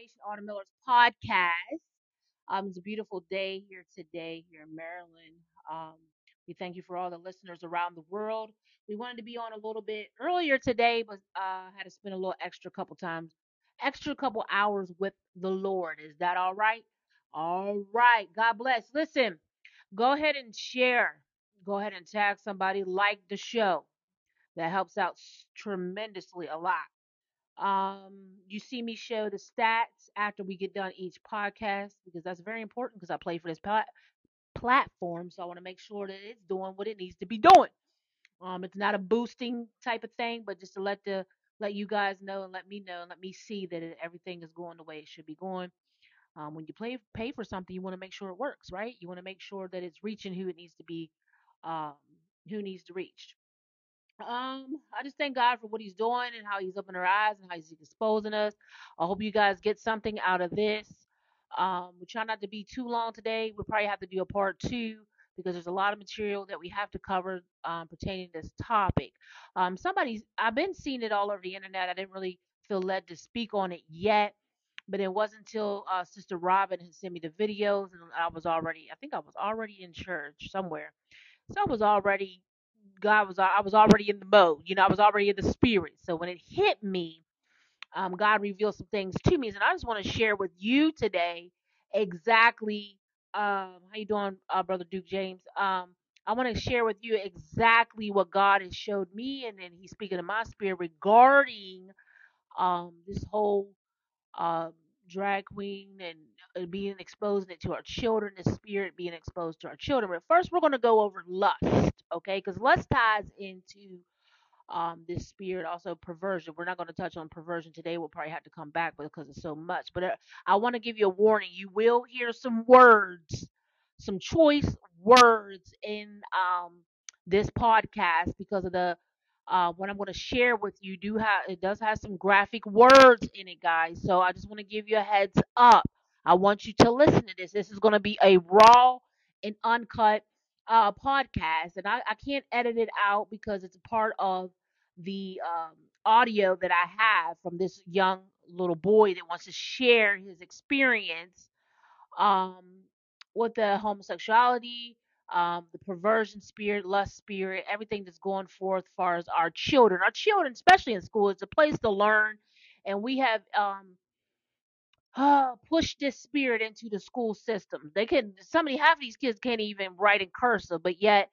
Nation Miller's podcast. Um, it's a beautiful day here today here in Maryland. Um, we thank you for all the listeners around the world. We wanted to be on a little bit earlier today, but uh, had to spend a little extra couple times, extra couple hours with the Lord. Is that all right? All right. God bless. Listen, go ahead and share. Go ahead and tag somebody. Like the show. That helps out tremendously a lot. Um, you see me show the stats after we get done each podcast because that's very important because I play for this plat- platform, so I want to make sure that it's doing what it needs to be doing. Um, it's not a boosting type of thing, but just to let the let you guys know and let me know and let me see that everything is going the way it should be going. Um, when you play pay for something, you want to make sure it works, right? You want to make sure that it's reaching who it needs to be, um, who needs to reach. Um, I just thank God for what He's doing and how He's opening our eyes and how He's exposing us. I hope you guys get something out of this. Um, we try not to be too long today. We'll probably have to do a part two because there's a lot of material that we have to cover um, pertaining to this topic. Um, somebody's I've been seeing it all over the internet. I didn't really feel led to speak on it yet, but it wasn't until uh, Sister Robin had sent me the videos and I was already I think I was already in church somewhere, so I was already God was I was already in the mode. You know, I was already in the spirit. So when it hit me, um, God revealed some things to me, and I just want to share with you today exactly um, how you doing, uh, brother Duke James. Um, I want to share with you exactly what God has showed me, and then He's speaking to my spirit regarding um, this whole um, drag queen and uh, being exposing it to our children, the spirit being exposed to our children. But first, we're going to go over lust, okay? Because lust ties into um, this spirit, also perversion. We're not going to touch on perversion today. We'll probably have to come back because it's so much. But uh, I want to give you a warning. You will hear some words, some choice words in um, this podcast because of the uh, what I'm going to share with you do have it does have some graphic words in it, guys. So I just want to give you a heads up. I want you to listen to this. This is going to be a raw and uncut uh, podcast, and I, I can't edit it out because it's a part of the um, audio that I have from this young little boy that wants to share his experience um, with the homosexuality, um, the perversion spirit, lust spirit, everything that's going forth as far as our children. Our children, especially in school, it's a place to learn, and we have um, uh, pushed this spirit into the school system. They can, somebody, half of these kids can't even write in cursive, but yet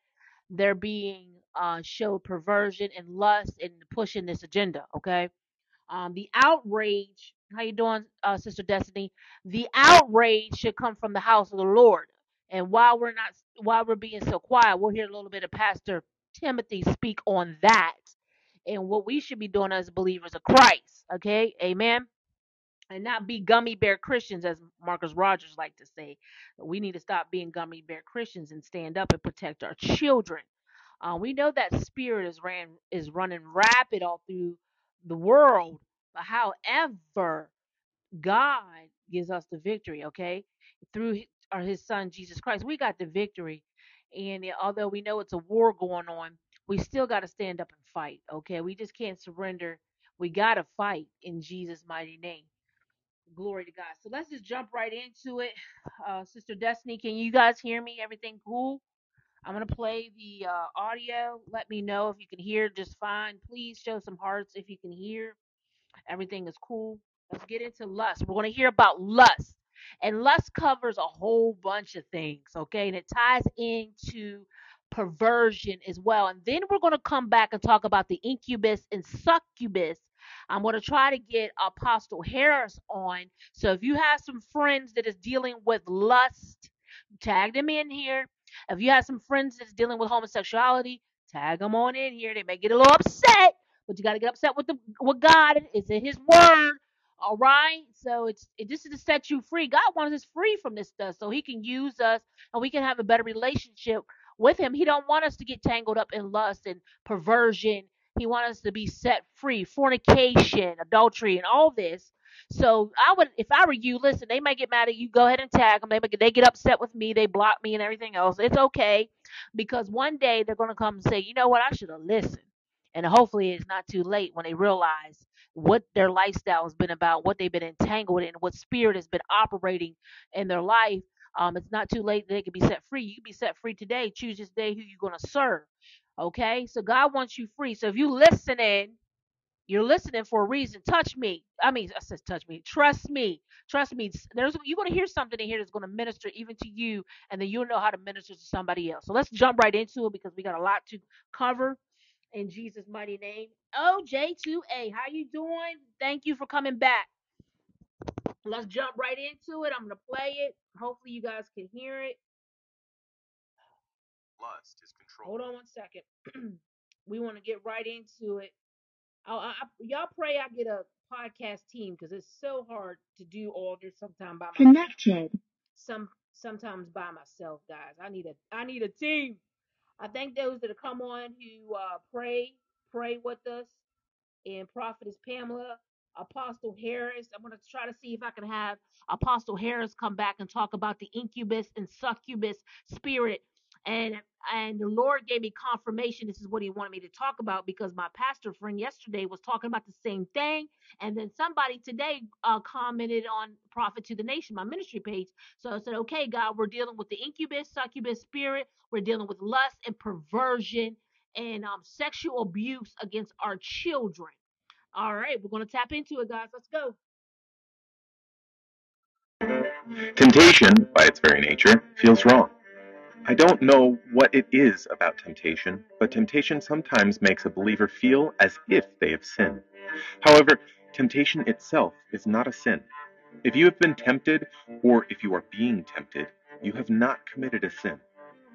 they're being uh, showed perversion and lust and pushing this agenda. Okay, um, the outrage. How you doing, uh, Sister Destiny? The outrage should come from the house of the Lord. And while we're not, while we're being so quiet, we'll hear a little bit of Pastor Timothy speak on that and what we should be doing as believers of Christ. Okay, Amen. And not be gummy bear Christians, as Marcus Rogers like to say. We need to stop being gummy bear Christians and stand up and protect our children. Uh, we know that spirit is ran is running rapid all through the world, but however, God gives us the victory. Okay, through or His Son Jesus Christ, we got the victory. And uh, although we know it's a war going on, we still got to stand up and fight. Okay, we just can't surrender. We got to fight in Jesus' mighty name. Glory to God. So let's just jump right into it. Uh, Sister Destiny, can you guys hear me? Everything cool? I'm going to play the uh, audio. Let me know if you can hear just fine. Please show some hearts if you can hear. Everything is cool. Let's get into lust. We're going to hear about lust. And lust covers a whole bunch of things, okay? And it ties into perversion as well. And then we're going to come back and talk about the incubus and succubus. I'm going to try to get Apostle Harris on. So if you have some friends that is dealing with lust, tag them in here. If you have some friends that's dealing with homosexuality, tag them on in here. They may get a little upset, but you got to get upset with the with God. It's in His Word. All right. So it's it, this is to set you free. God wants us free from this stuff, so He can use us and we can have a better relationship with Him. He don't want us to get tangled up in lust and perversion. He wants us to be set free, fornication, adultery, and all this. So I would, if I were you, listen. They might get mad at you. Go ahead and tag them. They they get upset with me. They block me and everything else. It's okay, because one day they're gonna come and say, you know what? I should have listened. And hopefully, it's not too late when they realize what their lifestyle has been about, what they've been entangled in, what spirit has been operating in their life. Um, it's not too late; that they can be set free. You can be set free today. Choose this day who you're gonna serve. Okay, so God wants you free. So if you listening you're listening for a reason. Touch me. I mean, I said touch me. Trust me. Trust me. There's you're gonna hear something in here that's gonna minister even to you, and then you'll know how to minister to somebody else. So let's jump right into it because we got a lot to cover. In Jesus' mighty name. Oh, J2A, how you doing? Thank you for coming back. Let's jump right into it. I'm gonna play it. Hopefully you guys can hear it. Lust is control. Hold on one second. we want to get right into it. I, I, y'all pray I get a podcast team because it's so hard to do all this sometimes by myself. Connected. Some sometimes by myself, guys. I need a I need a team. I thank those that have come on who uh, pray pray with us, and Prophetess Pamela, Apostle Harris. I'm gonna try to see if I can have Apostle Harris come back and talk about the incubus and succubus spirit and and the Lord gave me confirmation. This is what He wanted me to talk about because my pastor friend yesterday was talking about the same thing, and then somebody today uh, commented on Prophet to the Nation, my ministry page. So I said, "Okay, God, we're dealing with the incubus, succubus spirit. We're dealing with lust and perversion and um, sexual abuse against our children." All right, we're going to tap into it, guys. Let's go. Temptation, by its very nature, feels wrong. I don't know what it is about temptation, but temptation sometimes makes a believer feel as if they have sinned. However, temptation itself is not a sin. If you have been tempted, or if you are being tempted, you have not committed a sin.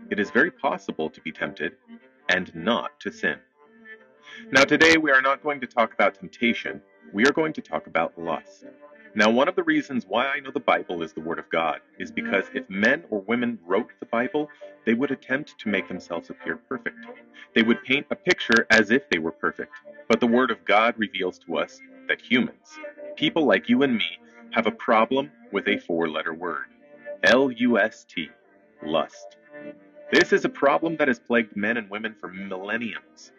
It is very possible to be tempted and not to sin. Now, today we are not going to talk about temptation, we are going to talk about lust. Now, one of the reasons why I know the Bible is the Word of God is mm-hmm. because if men or women wrote the Bible, they would attempt to make themselves appear perfect. They would paint a picture as if they were perfect. But the Word of God reveals to us that humans, people like you and me, have a problem with a four letter word L U S T, lust. This is a problem that has plagued men and women for millenniums.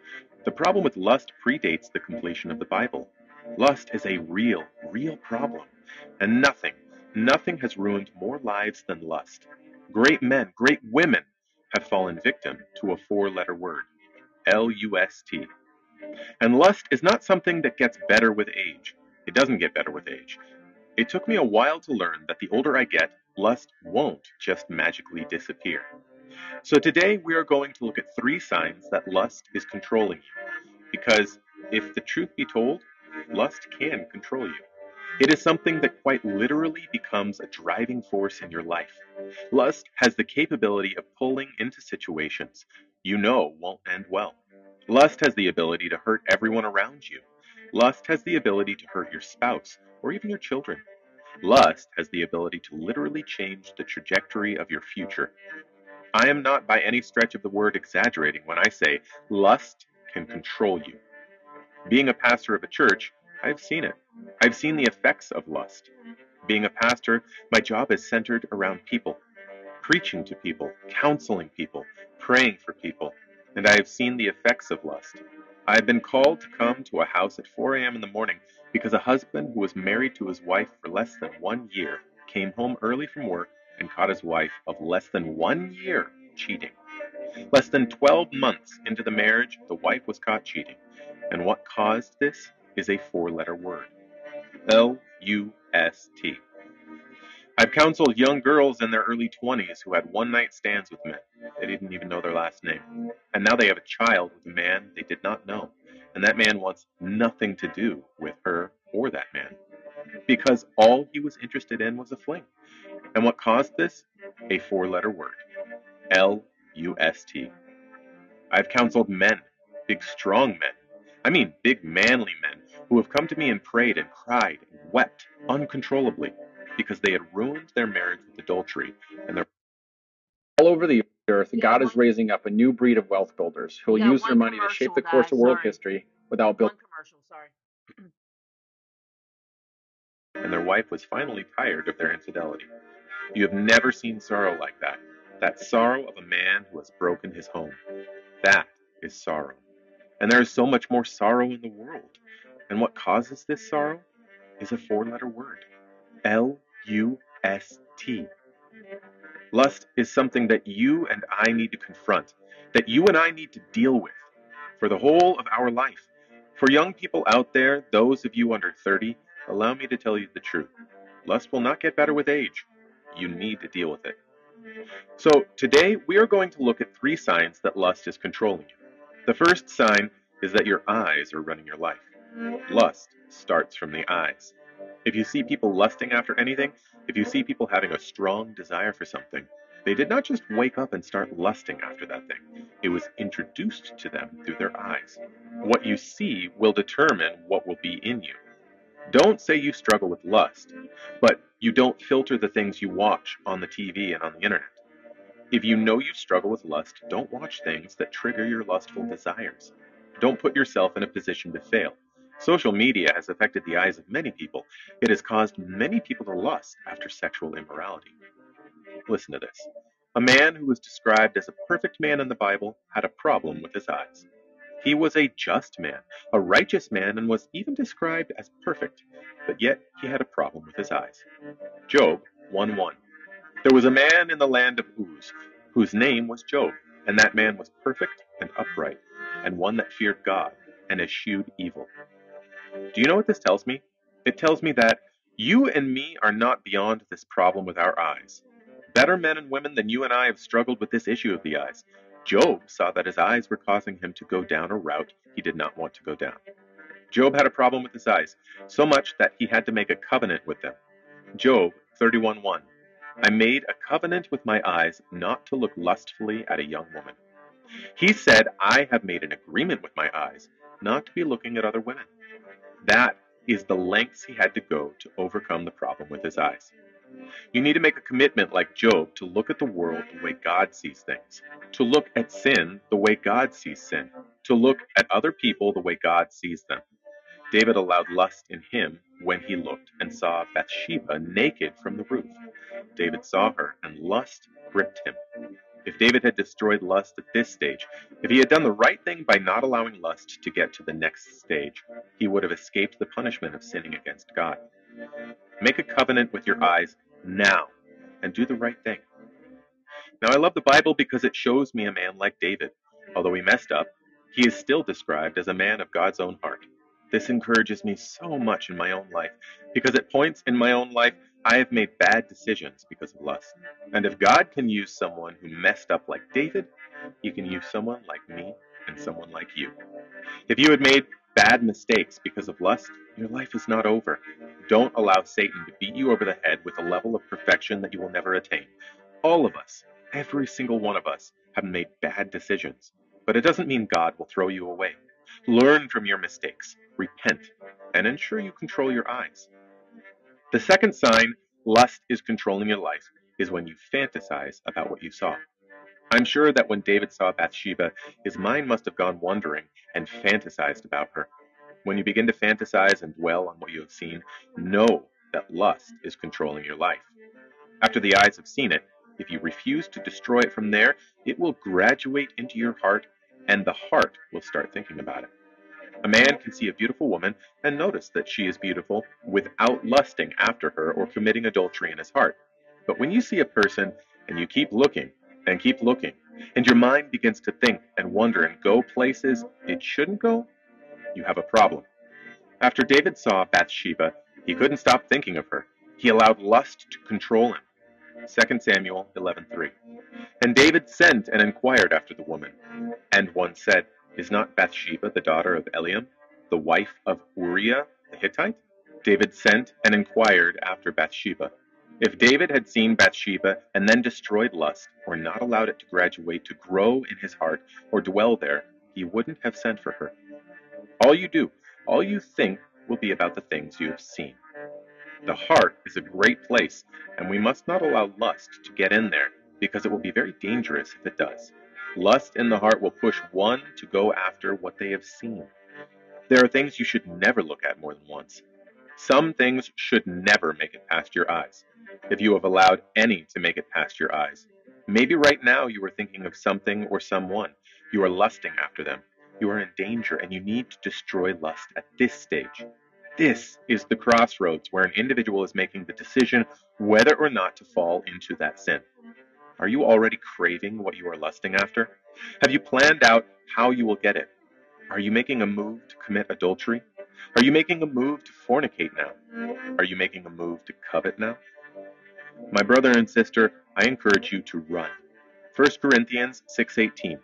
The problem with lust predates the completion of the Bible. Lust is a real, real problem. And nothing, nothing has ruined more lives than lust. Great men, great women have fallen victim to a four letter word L U S T. And lust is not something that gets better with age. It doesn't get better with age. It took me a while to learn that the older I get, lust won't just magically disappear. So today we are going to look at three signs that lust is controlling you. Because if the truth be told, lust can control you. It is something that quite literally becomes a driving force in your life. Lust has the capability of pulling into situations you know won't end well. Lust has the ability to hurt everyone around you. Lust has the ability to hurt your spouse or even your children. Lust has the ability to literally change the trajectory of your future. I am not by any stretch of the word exaggerating when I say lust can control you. Being a pastor of a church, I've seen it. I've seen the effects of lust. Being a pastor, my job is centered around people, preaching to people, counseling people, praying for people, and I have seen the effects of lust. I have been called to come to a house at 4 a.m. in the morning because a husband who was married to his wife for less than one year came home early from work and caught his wife of less than one year cheating. Less than 12 months into the marriage, the wife was caught cheating. And what caused this is a four letter word L U S T. I've counseled young girls in their early 20s who had one night stands with men. They didn't even know their last name. And now they have a child with a man they did not know. And that man wants nothing to do with her or that man. Because all he was interested in was a fling. And what caused this? A four letter word L U S T. I've counseled men, big strong men, I mean big manly men who have come to me and prayed and cried and wept uncontrollably because they had ruined their marriage with adultery and their all over the earth God is raising up a new breed of wealth builders who will use their money to shape the course of world history without building commercial, sorry. and their wife was finally tired of their infidelity. You have never seen sorrow like that. That sorrow of a man who has broken his home. That is sorrow. And there is so much more sorrow in the world. And what causes this sorrow is a four letter word L U S T. Lust is something that you and I need to confront, that you and I need to deal with for the whole of our life. For young people out there, those of you under 30, allow me to tell you the truth. Lust will not get better with age. You need to deal with it. So, today we are going to look at three signs that lust is controlling you. The first sign is that your eyes are running your life. Lust starts from the eyes. If you see people lusting after anything, if you see people having a strong desire for something, they did not just wake up and start lusting after that thing. It was introduced to them through their eyes. What you see will determine what will be in you. Don't say you struggle with lust, but you don't filter the things you watch on the TV and on the internet. If you know you struggle with lust, don't watch things that trigger your lustful desires. Don't put yourself in a position to fail. Social media has affected the eyes of many people. It has caused many people to lust after sexual immorality. Listen to this. A man who was described as a perfect man in the Bible had a problem with his eyes. He was a just man, a righteous man, and was even described as perfect, but yet he had a problem with his eyes. Job 1 1. There was a man in the land of Uz, whose name was Job, and that man was perfect and upright, and one that feared God, and eschewed evil. Do you know what this tells me? It tells me that you and me are not beyond this problem with our eyes. Better men and women than you and I have struggled with this issue of the eyes. Job saw that his eyes were causing him to go down a route he did not want to go down. Job had a problem with his eyes, so much that he had to make a covenant with them. Job 31:1 I made a covenant with my eyes not to look lustfully at a young woman. He said, I have made an agreement with my eyes not to be looking at other women. That is the lengths he had to go to overcome the problem with his eyes. You need to make a commitment like Job to look at the world the way God sees things, to look at sin the way God sees sin, to look at other people the way God sees them. David allowed lust in him when he looked and saw Bathsheba naked from the roof. David saw her, and lust gripped him. If David had destroyed lust at this stage, if he had done the right thing by not allowing lust to get to the next stage, he would have escaped the punishment of sinning against God. Make a covenant with your eyes now and do the right thing. Now, I love the Bible because it shows me a man like David. Although he messed up, he is still described as a man of God's own heart. This encourages me so much in my own life because at points in my own life, I have made bad decisions because of lust. And if God can use someone who messed up like David, he can use someone like me and someone like you. If you had made bad mistakes because of lust, your life is not over. Don't allow Satan to beat you over the head with a level of perfection that you will never attain. All of us, every single one of us, have made bad decisions. But it doesn't mean God will throw you away. Learn from your mistakes, repent, and ensure you control your eyes. The second sign lust is controlling your life is when you fantasize about what you saw. I'm sure that when David saw Bathsheba, his mind must have gone wandering and fantasized about her. When you begin to fantasize and dwell on what you have seen, know that lust is controlling your life. After the eyes have seen it, if you refuse to destroy it from there, it will graduate into your heart, and the heart will start thinking about it. A man can see a beautiful woman and notice that she is beautiful without lusting after her or committing adultery in his heart. But when you see a person and you keep looking and keep looking, and your mind begins to think and wonder and go places it shouldn't go, you have a problem. After David saw Bathsheba, he couldn't stop thinking of her. He allowed lust to control him. 2 Samuel 11:3. And David sent and inquired after the woman. And one said, Is not Bathsheba the daughter of Eliam, the wife of Uriah the Hittite? David sent and inquired after Bathsheba. If David had seen Bathsheba and then destroyed lust, or not allowed it to graduate to grow in his heart or dwell there, he wouldn't have sent for her. All you do, all you think, will be about the things you have seen. The heart is a great place, and we must not allow lust to get in there, because it will be very dangerous if it does. Lust in the heart will push one to go after what they have seen. There are things you should never look at more than once. Some things should never make it past your eyes if you have allowed any to make it past your eyes. Maybe right now you are thinking of something or someone. You are lusting after them. You are in danger and you need to destroy lust at this stage. This is the crossroads where an individual is making the decision whether or not to fall into that sin. Are you already craving what you are lusting after? Have you planned out how you will get it? Are you making a move to commit adultery? Are you making a move to fornicate now? Are you making a move to covet now? My brother and sister, I encourage you to run. 1 Corinthians 6:18.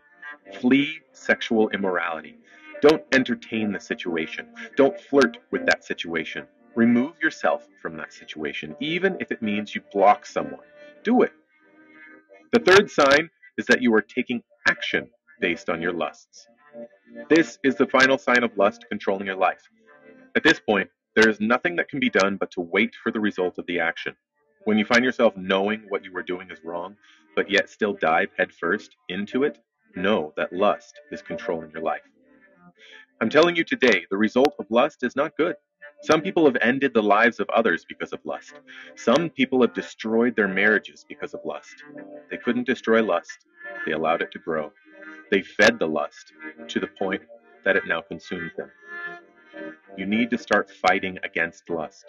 Flee sexual immorality. Don't entertain the situation. Don't flirt with that situation. Remove yourself from that situation, even if it means you block someone. Do it. The third sign is that you are taking action based on your lusts. This is the final sign of lust controlling your life. At this point, there is nothing that can be done but to wait for the result of the action. When you find yourself knowing what you are doing is wrong, but yet still dive headfirst into it, know that lust is controlling your life. I'm telling you today, the result of lust is not good. Some people have ended the lives of others because of lust. Some people have destroyed their marriages because of lust. They couldn't destroy lust, they allowed it to grow. They fed the lust to the point that it now consumes them. You need to start fighting against lust.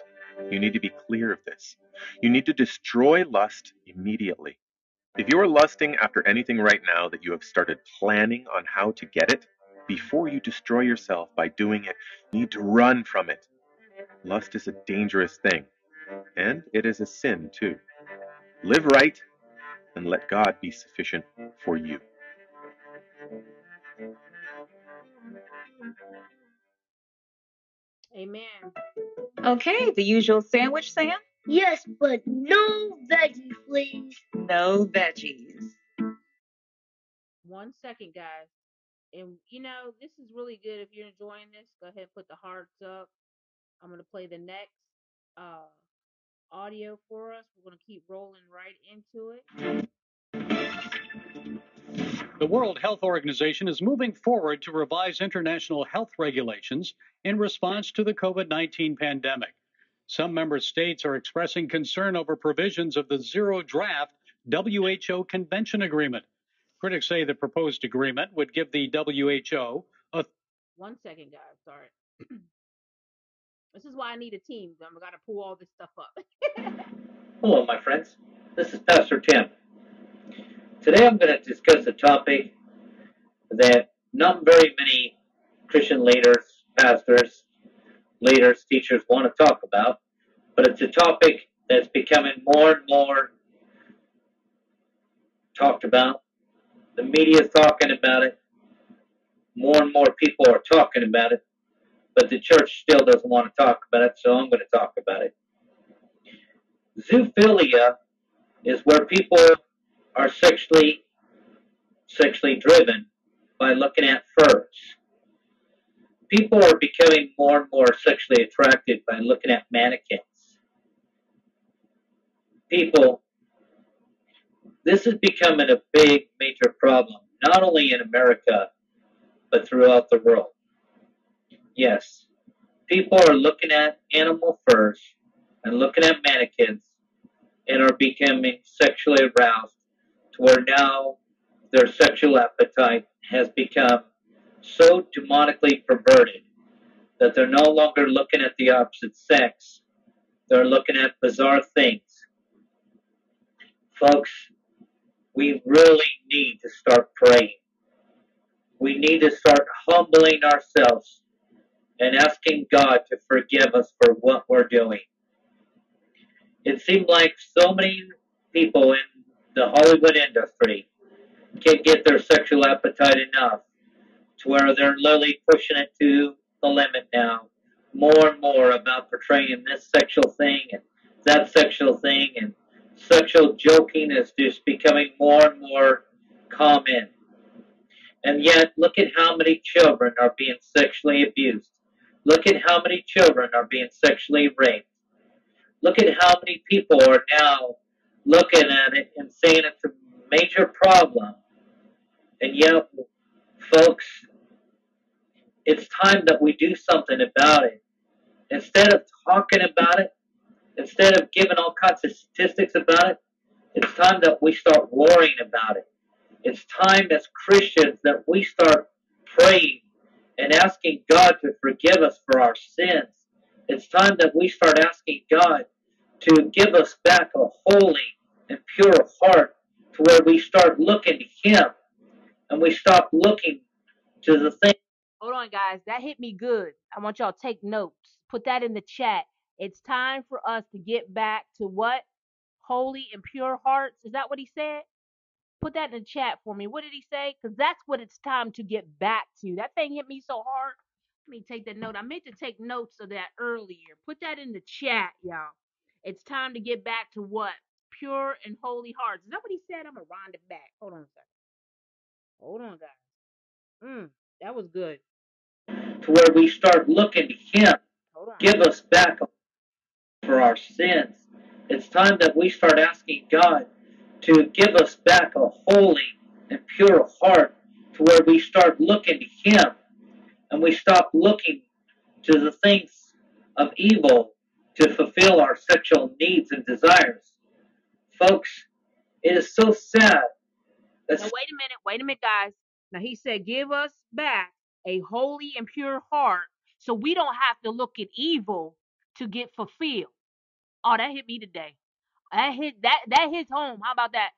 You need to be clear of this. You need to destroy lust immediately. If you are lusting after anything right now that you have started planning on how to get it, before you destroy yourself by doing it, you need to run from it. Lust is a dangerous thing, and it is a sin too. Live right and let God be sufficient for you. Amen. Okay, the usual sandwich, Sam? Yes, but no veggies, please. No veggies. One second, guys. And you know, this is really good. If you're enjoying this, go ahead and put the hearts up. I'm gonna play the next uh audio for us. We're gonna keep rolling right into it. The World Health Organization is moving forward to revise international health regulations in response to the COVID 19 pandemic. Some member states are expressing concern over provisions of the zero draft WHO Convention Agreement. Critics say the proposed agreement would give the WHO a. One second, guys. Sorry. this is why I need a team. I'm going to pull all this stuff up. Hello, my friends. This is Pastor Tim. Today I'm going to discuss a topic that not very many Christian leaders, pastors, leaders, teachers want to talk about, but it's a topic that's becoming more and more talked about. The media is talking about it. More and more people are talking about it, but the church still doesn't want to talk about it, so I'm going to talk about it. Zoophilia is where people are sexually sexually driven by looking at furs. People are becoming more and more sexually attracted by looking at mannequins. People, this is becoming a big, major problem, not only in America, but throughout the world. Yes, people are looking at animal furs and looking at mannequins and are becoming sexually aroused to where now their sexual appetite has become so demonically perverted that they're no longer looking at the opposite sex. They're looking at bizarre things. Folks, we really need to start praying. We need to start humbling ourselves and asking God to forgive us for what we're doing. It seemed like so many people in the Hollywood industry can't get their sexual appetite enough to where they're literally pushing it to the limit now. More and more about portraying this sexual thing and that sexual thing, and sexual joking is just becoming more and more common. And yet, look at how many children are being sexually abused. Look at how many children are being sexually raped. Look at how many people are now looking at it and saying it's a major problem. And yet, folks, it's time that we do something about it. Instead of talking about it, instead of giving all kinds of statistics about it, it's time that we start worrying about it. It's time as Christians that we start praying and asking God to forgive us for our sins. It's time that we start asking God to give us back a holy and pure heart to where we start looking to Him and we stop looking to the things. Hold on, guys. That hit me good. I want y'all to take notes. Put that in the chat. It's time for us to get back to what? Holy and pure hearts. Is that what he said? Put that in the chat for me. What did he say? Because that's what it's time to get back to. That thing hit me so hard. Let me take that note. I meant to take notes of that earlier. Put that in the chat, y'all. It's time to get back to what? Pure and holy hearts. Is that what he said? I'm going to round it back. Hold on a second. Hold on, guys. Mm, that was good. To where we start looking to Him. Give us back for our sins. It's time that we start asking God to give us back a holy and pure heart to where we start looking to Him and we stop looking to the things of evil to fulfill our sexual needs and desires. Folks, it is so sad. Now, wait a minute, wait a minute, guys. Now, He said, Give us back a holy and pure heart so we don't have to look at evil to get fulfilled. Oh, that hit me today. That hit that that hits home. How about that?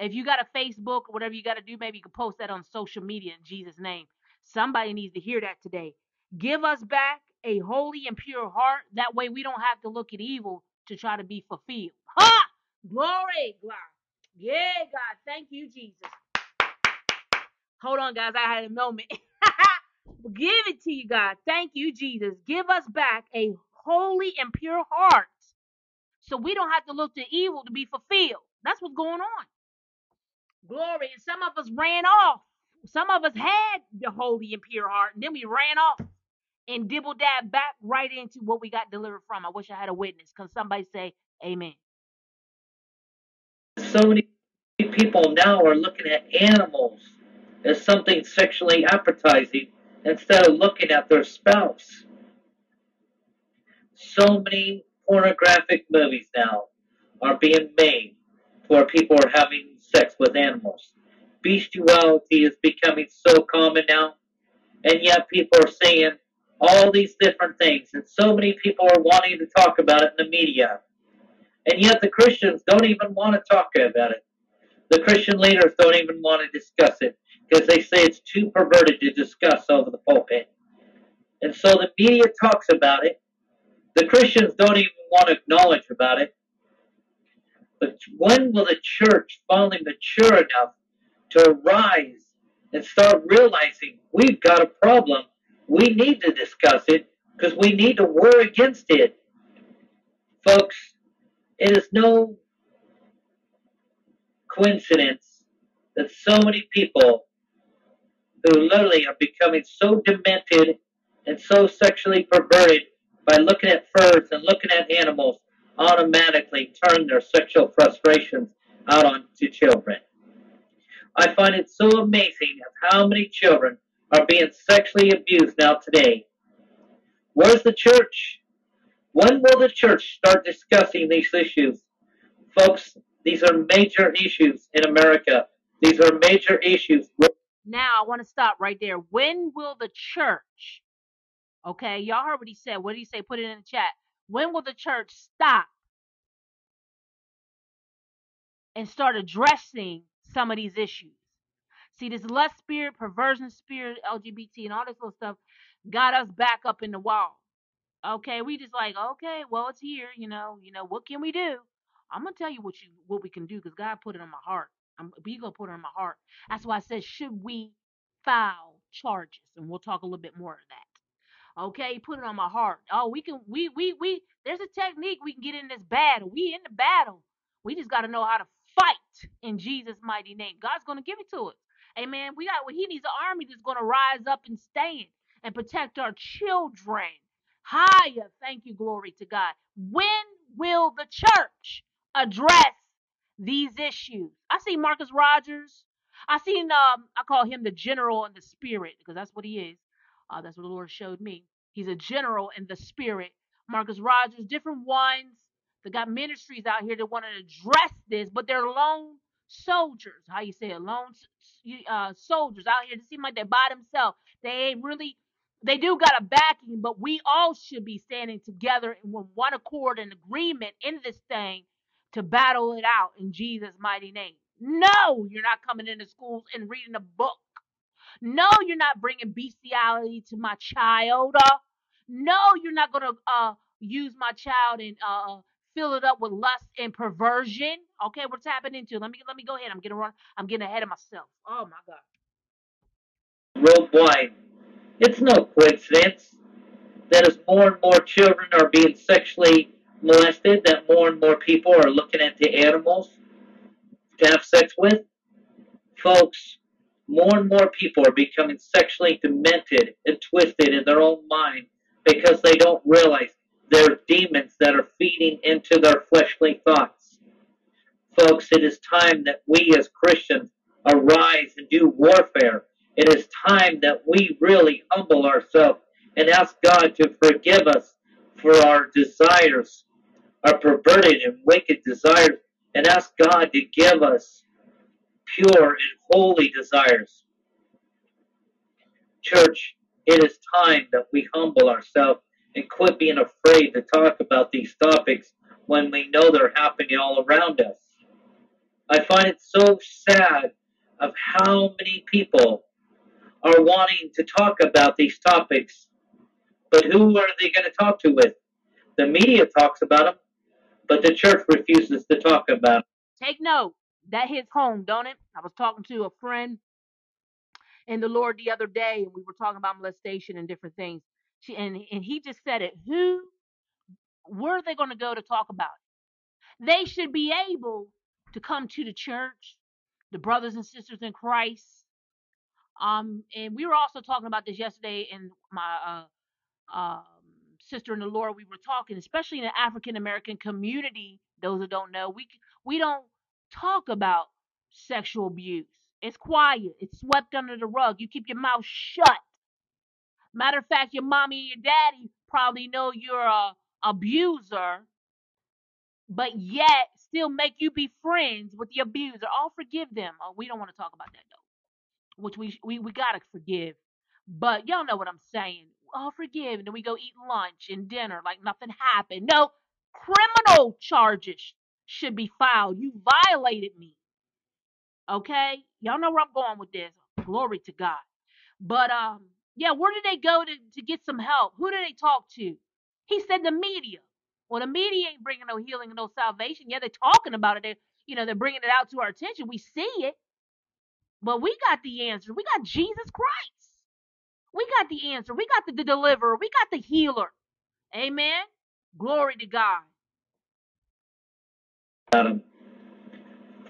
If you got a Facebook or whatever you got to do, maybe you can post that on social media in Jesus' name. Somebody needs to hear that today. Give us back a holy and pure heart. That way we don't have to look at evil to try to be fulfilled. Ha! Glory, glory. Yeah, God. Thank you, Jesus. Hold on, guys. I had a moment. Give it to you, God. Thank you, Jesus. Give us back a holy and pure heart so we don't have to look to evil to be fulfilled. That's what's going on. Glory. And some of us ran off. Some of us had the holy and pure heart, and then we ran off and dibble dab back right into what we got delivered from. I wish I had a witness. Can somebody say amen? So many people now are looking at animals as something sexually appetizing instead of looking at their spouse. So many pornographic movies now are being made where people are having sex with animals. Bestiality is becoming so common now, and yet people are saying all these different things, and so many people are wanting to talk about it in the media. And yet the Christians don't even want to talk about it. The Christian leaders don't even want to discuss it because they say it's too perverted to discuss over the pulpit. And so the media talks about it. The Christians don't even want to acknowledge about it. But when will the church finally mature enough to arise and start realizing we've got a problem? We need to discuss it because we need to war against it. Folks, it is no coincidence that so many people who literally are becoming so demented and so sexually perverted by looking at furs and looking at animals automatically turn their sexual frustrations out onto children. I find it so amazing of how many children are being sexually abused now today. Where's the church? When will the church start discussing these issues? Folks, these are major issues in America. These are major issues. Now, I want to stop right there. When will the church, okay, y'all heard what he said. What did he say? Put it in the chat. When will the church stop and start addressing some of these issues? See, this lust spirit, perversion spirit, LGBT, and all this little stuff got us back up in the wall. Okay, we just like, okay, well, it's here, you know, you know, what can we do? I'm gonna tell you what you what we can do because God put it on my heart. I'm we gonna put it on my heart. That's why I said, should we file charges? And we'll talk a little bit more of that. Okay, put it on my heart. Oh, we can we we we there's a technique we can get in this battle. We in the battle. We just gotta know how to fight in Jesus' mighty name. God's gonna give it to us. Amen. We got what he needs an army that's gonna rise up and stand and protect our children. Higher. Thank you, glory to God. When will the church address these issues? I see Marcus Rogers. I seen um I call him the general in the spirit because that's what he is. Uh, that's what the Lord showed me. He's a general in the spirit. Marcus Rogers, different ones. that got ministries out here that want to address this, but they're lone soldiers. How you say it? Lone uh, soldiers out here. It seem like they're by themselves. They ain't really They do got a backing, but we all should be standing together in one accord and agreement in this thing to battle it out in Jesus' mighty name. No, you're not coming into schools and reading a book. No, you're not bringing bestiality to my child. Uh, no, you're not going to uh, use my child and uh, uh, fill it up with lust and perversion. Okay, what's happening to? Let me let me go ahead. I'm getting run. I'm getting ahead of myself. Oh my God. Worldwide, it's no coincidence that as more and more children are being sexually molested, that more and more people are looking at the animals to have sex with. Folks, more and more people are becoming sexually demented and twisted in their own mind because they don't realize there are demons that are feeding into their fleshly thoughts. Folks, it is time that we as Christians arise and do warfare. It is time that we really humble ourselves and ask God to forgive us for our desires, our perverted and wicked desires, and ask God to give us pure and holy desires. Church, it is time that we humble ourselves and quit being afraid to talk about these topics when we know they're happening all around us. I find it so sad of how many people are wanting to talk about these topics, but who are they going to talk to with? The media talks about them, but the church refuses to talk about them. Take note that hits home, don't it? I was talking to a friend in the Lord the other day, and we were talking about molestation and different things. She and and he just said it. Who, where are they going to go to talk about it? They should be able to come to the church, the brothers and sisters in Christ. Um, and we were also talking about this yesterday in my uh, um, sister in the Lord. We were talking, especially in the African American community. Those who don't know, we we don't talk about sexual abuse. It's quiet. It's swept under the rug. You keep your mouth shut. Matter of fact, your mommy and your daddy probably know you're a abuser, but yet still make you be friends with the abuser. I'll forgive them. Oh, we don't want to talk about that though. Which we we we gotta forgive. But y'all know what I'm saying. I'll forgive, and then we go eat lunch and dinner like nothing happened. No, criminal charges should be filed. You violated me. Okay? Y'all know where I'm going with this. Glory to God. But um, yeah, where did they go to, to get some help? Who did they talk to? He said the media. Well, the media ain't bringing no healing and no salvation. Yeah, they're talking about it. They, you know, they're bringing it out to our attention. We see it, but we got the answer. We got Jesus Christ. We got the answer. We got the, the deliverer. We got the healer. Amen. Glory to God. Adam.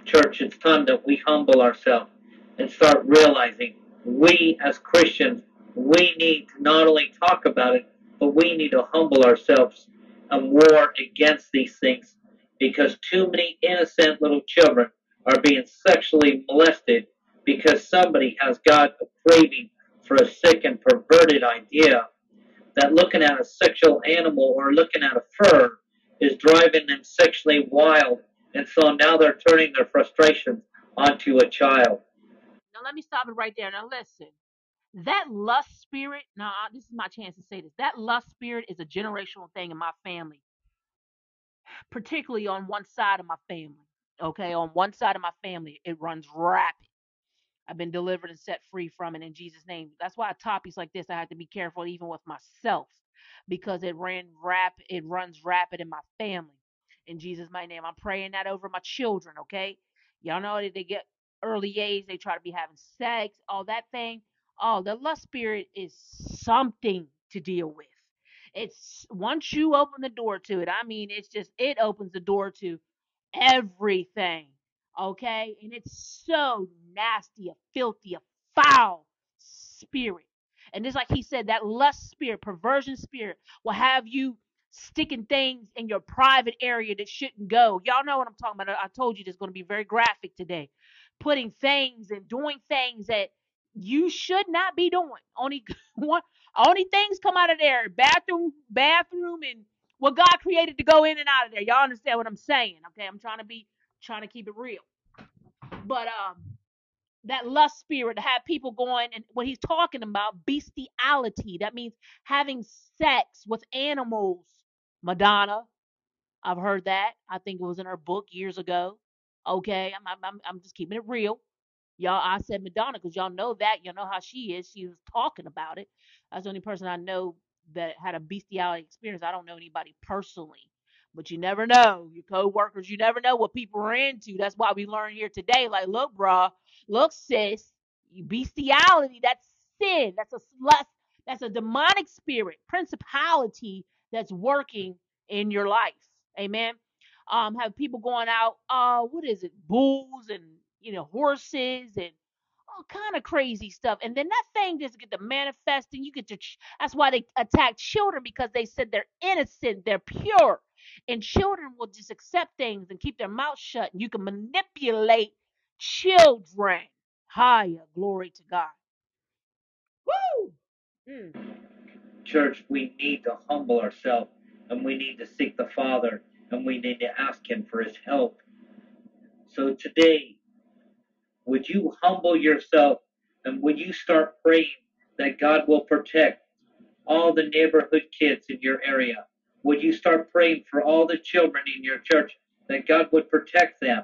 Church, it's time that we humble ourselves and start realizing we as Christians, we need to not only talk about it, but we need to humble ourselves and war against these things because too many innocent little children are being sexually molested because somebody has got a craving for a sick and perverted idea that looking at a sexual animal or looking at a fur is driving them sexually wild and so now they're turning their frustrations onto a child. Now let me stop it right there. Now listen. That lust spirit, now this is my chance to say this. That lust spirit is a generational thing in my family. Particularly on one side of my family. Okay, on one side of my family, it runs rapid. I've been delivered and set free from it in Jesus' name. That's why topics like this I have to be careful even with myself because it ran rapid it runs rapid in my family in Jesus' my name. I'm praying that over my children, okay? Y'all know that they get early age, they try to be having sex, all that thing. Oh, the lust spirit is something to deal with. It's once you open the door to it, I mean, it's just, it opens the door to everything, okay? And it's so nasty, a filthy, a foul spirit. And just like he said, that lust spirit, perversion spirit will have you sticking things in your private area that shouldn't go. Y'all know what I'm talking about. I told you this is going to be very graphic today. Putting things and doing things that you should not be doing. Only one, only things come out of there. Bathroom, bathroom, and what God created to go in and out of there. Y'all understand what I'm saying? Okay, I'm trying to be trying to keep it real. But um, that lust spirit to have people going and what he's talking about bestiality that means having sex with animals madonna i've heard that i think it was in her book years ago okay i'm i'm, I'm just keeping it real y'all i said madonna because y'all know that Y'all know how she is she was talking about it that's the only person i know that had a bestiality experience i don't know anybody personally but you never know your co-workers you never know what people are into that's why we learn here today like look bruh Look, sis, bestiality, that's sin. That's a lust, that's a demonic spirit, principality that's working in your life. Amen. Um, have people going out, uh, what is it, bulls and you know, horses and all kind of crazy stuff. And then that thing just get to manifesting. You get to that's why they attack children because they said they're innocent, they're pure. And children will just accept things and keep their mouth shut. And you can manipulate children. Higher, glory to God. Woo! Mm. Church, we need to humble ourselves and we need to seek the Father and we need to ask Him for His help. So today, would you humble yourself and would you start praying that God will protect all the neighborhood kids in your area? Would you start praying for all the children in your church that God would protect them,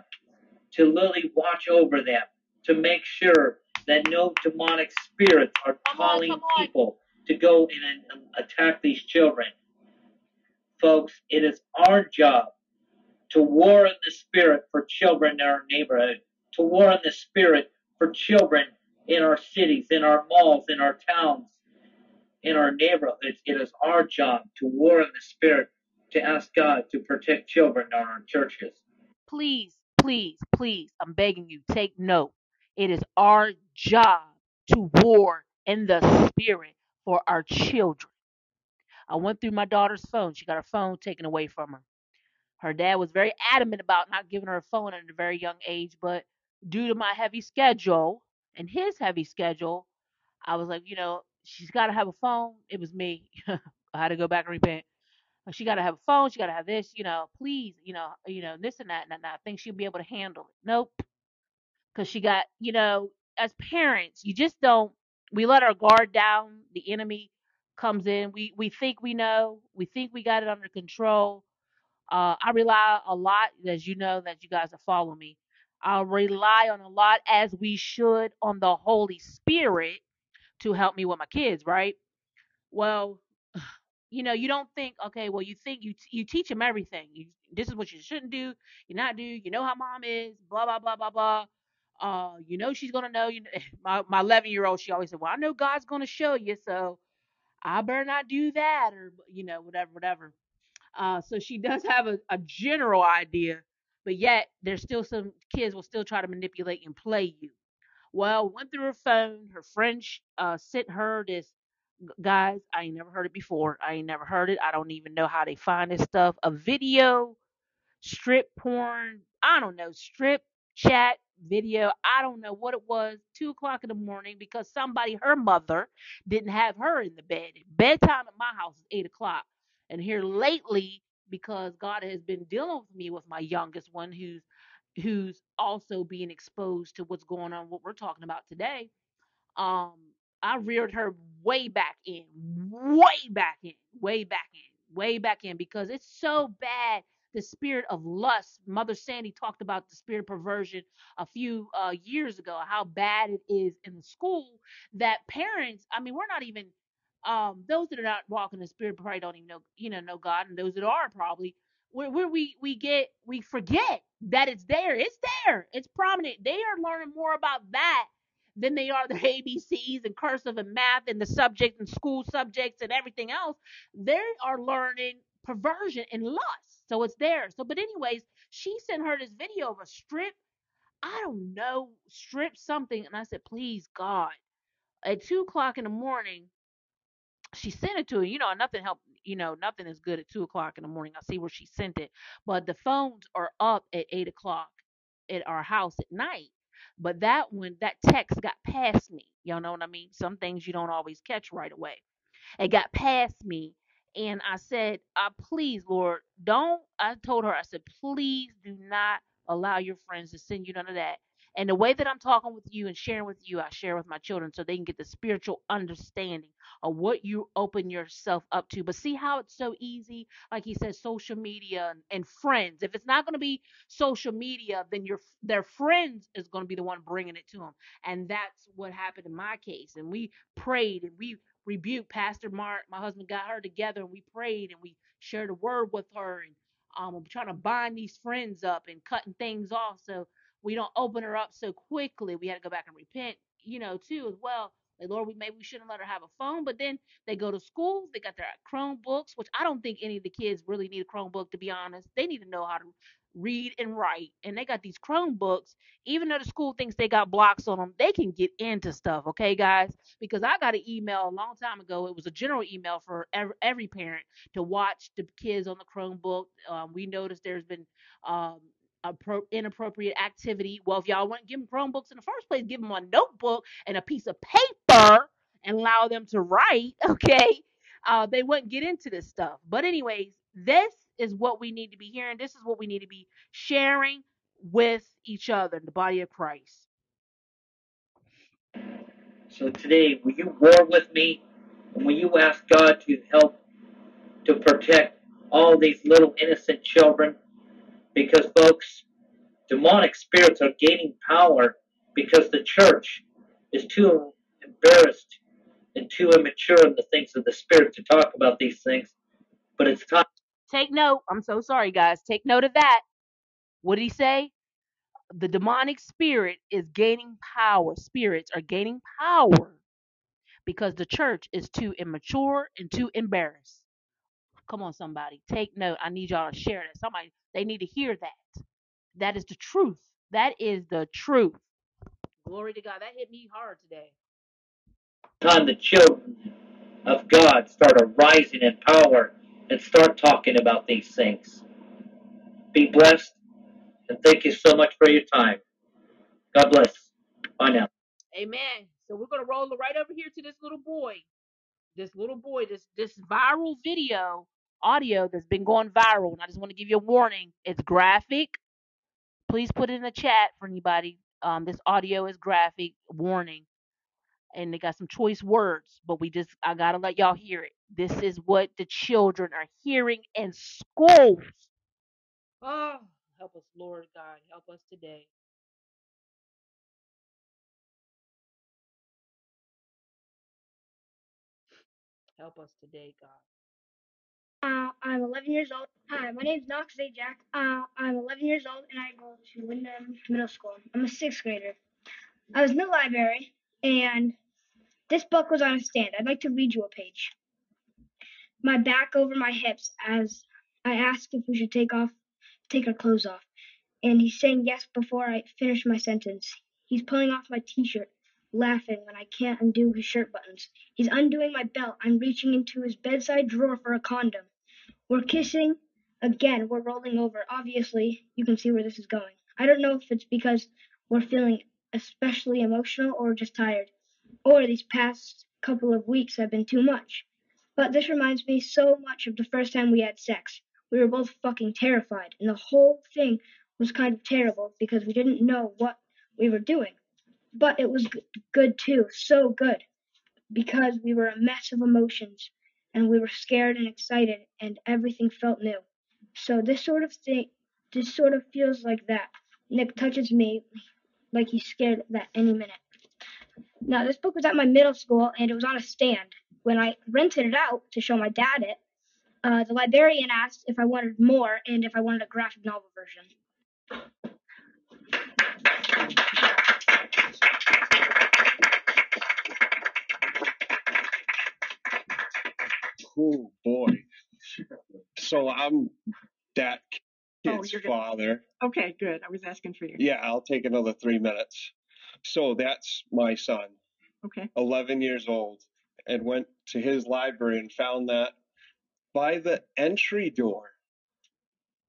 to literally watch over them, to make sure that no demonic spirits are calling people to go in and um, attack these children. Folks, it is our job to war in the spirit for children in our neighborhood, to war in the spirit for children in our cities, in our malls, in our towns, in our neighborhoods. It is our job to war in the spirit to ask God to protect children in our churches. Please, please, please, I'm begging you, take note. It is our job to war in the spirit for our children. I went through my daughter's phone. She got her phone taken away from her. Her dad was very adamant about not giving her a phone at a very young age, but due to my heavy schedule and his heavy schedule, I was like, you know, she's got to have a phone. It was me. I had to go back and repent. She got to have a phone. She got to have this. You know, please. You know, you know this and that. And I think she'll be able to handle it. Nope, because she got. You know, as parents, you just don't. We let our guard down. The enemy comes in. We we think we know. We think we got it under control. Uh, I rely a lot, as you know, that you guys are following me. I rely on a lot, as we should, on the Holy Spirit to help me with my kids, right? Well, you know, you don't think, okay, well, you think you you teach them everything. You, this is what you shouldn't do. You not do. You know how mom is. Blah blah blah blah blah. Uh, you know she's gonna know. You know, my my 11 year old, she always said, well, I know God's gonna show you, so I better not do that, or you know, whatever, whatever. Uh, so she does have a, a general idea, but yet there's still some kids will still try to manipulate and play you. Well, went through her phone. Her friend uh, sent her this. Guys, I ain't never heard it before. I ain't never heard it. I don't even know how they find this stuff. A video, strip porn. I don't know. Strip chat video. I don't know what it was. Two o'clock in the morning because somebody, her mother, didn't have her in the bed. Bedtime at my house is eight o'clock. And here lately, because God has been dealing with me with my youngest one, who's who's also being exposed to what's going on, what we're talking about today. Um, I reared her way back in, way back in, way back in, way back in, because it's so bad. The spirit of lust. Mother Sandy talked about the spirit of perversion a few uh, years ago, how bad it is in the school that parents, I mean, we're not even um those that are not walking the spirit probably don't even know you know know God and those that are probably where, where we we get we forget that it's there. It's there. It's prominent. They are learning more about that than they are the ABCs and cursive and math and the subject and school subjects and everything else. They are learning perversion and lust so it's there so but anyways she sent her this video of a strip I don't know strip something and I said please God at two o'clock in the morning she sent it to her. You know, nothing helped. You know, nothing is good at two o'clock in the morning. I see where she sent it, but the phones are up at eight o'clock at our house at night. But that one, that text got past me. Y'all know what I mean? Some things you don't always catch right away. It got past me, and I said, uh, "Please, Lord, don't." I told her, I said, "Please do not allow your friends to send you none of that." And the way that I'm talking with you and sharing with you, I share with my children so they can get the spiritual understanding of what you open yourself up to. But see how it's so easy? Like he says, social media and, and friends. If it's not going to be social media, then your their friends is going to be the one bringing it to them. And that's what happened in my case. And we prayed and we rebuked Pastor Mark. My husband got her together and we prayed and we shared a word with her and um, I'm trying to bind these friends up and cutting things off so we don't open her up so quickly. We had to go back and repent, you know, too as well. Like Lord, we maybe we shouldn't let her have a phone, but then they go to school, they got their Chromebooks, which I don't think any of the kids really need a Chromebook to be honest. They need to know how to read and write, and they got these Chromebooks. Even though the school thinks they got blocks on them, they can get into stuff. Okay, guys, because I got an email a long time ago. It was a general email for every, parent to watch the kids on the Chromebook. Um, we noticed there's been um, inappropriate activity. Well, if y'all want to give them Chromebooks in the first place, give them a notebook and a piece of paper and allow them to write, okay? Uh, they wouldn't get into this stuff. But, anyways, this is what we need to be hearing. This is what we need to be sharing with each other, in the body of Christ. So today, will you war with me? And will you ask God to help to protect all these little innocent children? Because, folks, demonic spirits are gaining power because the church is too embarrassed and too immature in the things of the spirit to talk about these things. But it's time. Take note. I'm so sorry, guys. Take note of that. What did he say? The demonic spirit is gaining power. Spirits are gaining power because the church is too immature and too embarrassed. Come on, somebody. Take note. I need y'all to share that. Somebody, they need to hear that. That is the truth. That is the truth. Glory to God. That hit me hard today. Time the children of God start arising in power and start talking about these things. Be blessed, and thank you so much for your time. God bless. Bye now. Amen. So we're gonna roll right over here to this little boy. This little boy, this this viral video, audio that's been going viral. And I just want to give you a warning. It's graphic. Please put it in the chat for anybody. Um, this audio is graphic. Warning and they got some choice words, but we just I gotta let y'all hear it. This is what the children are hearing in schools. Oh, help us, Lord God, help us today. Help us today, God. Uh, I'm 11 years old. Hi, my name's Knox Zajac. Uh, I'm 11 years old and I go to Wyndham Middle School. I'm a sixth grader. I was in the library and this book was on a stand. I'd like to read you a page. My back over my hips as I asked if we should take off take our clothes off. And he's saying yes before I finish my sentence. He's pulling off my t-shirt, laughing when I can't undo his shirt buttons. He's undoing my belt. I'm reaching into his bedside drawer for a condom. We're kissing. Again, we're rolling over. Obviously, you can see where this is going. I don't know if it's because we're feeling especially emotional or just tired or these past couple of weeks have been too much. But this reminds me so much of the first time we had sex. We were both fucking terrified, and the whole thing was kind of terrible because we didn't know what we were doing. But it was good too, so good, because we were a mess of emotions, and we were scared and excited, and everything felt new. So this sort of thing, this sort of feels like that. Nick touches me like he's scared that any minute. Now, this book was at my middle school and it was on a stand. When I rented it out to show my dad it, uh, the librarian asked if I wanted more and if I wanted a graphic novel version. Oh boy. So I'm that Oh, kid's you're father. Okay, good. I was asking for you. Yeah, I'll take another three minutes. So that's my son, Okay. 11 years old, and went to his library and found that by the entry door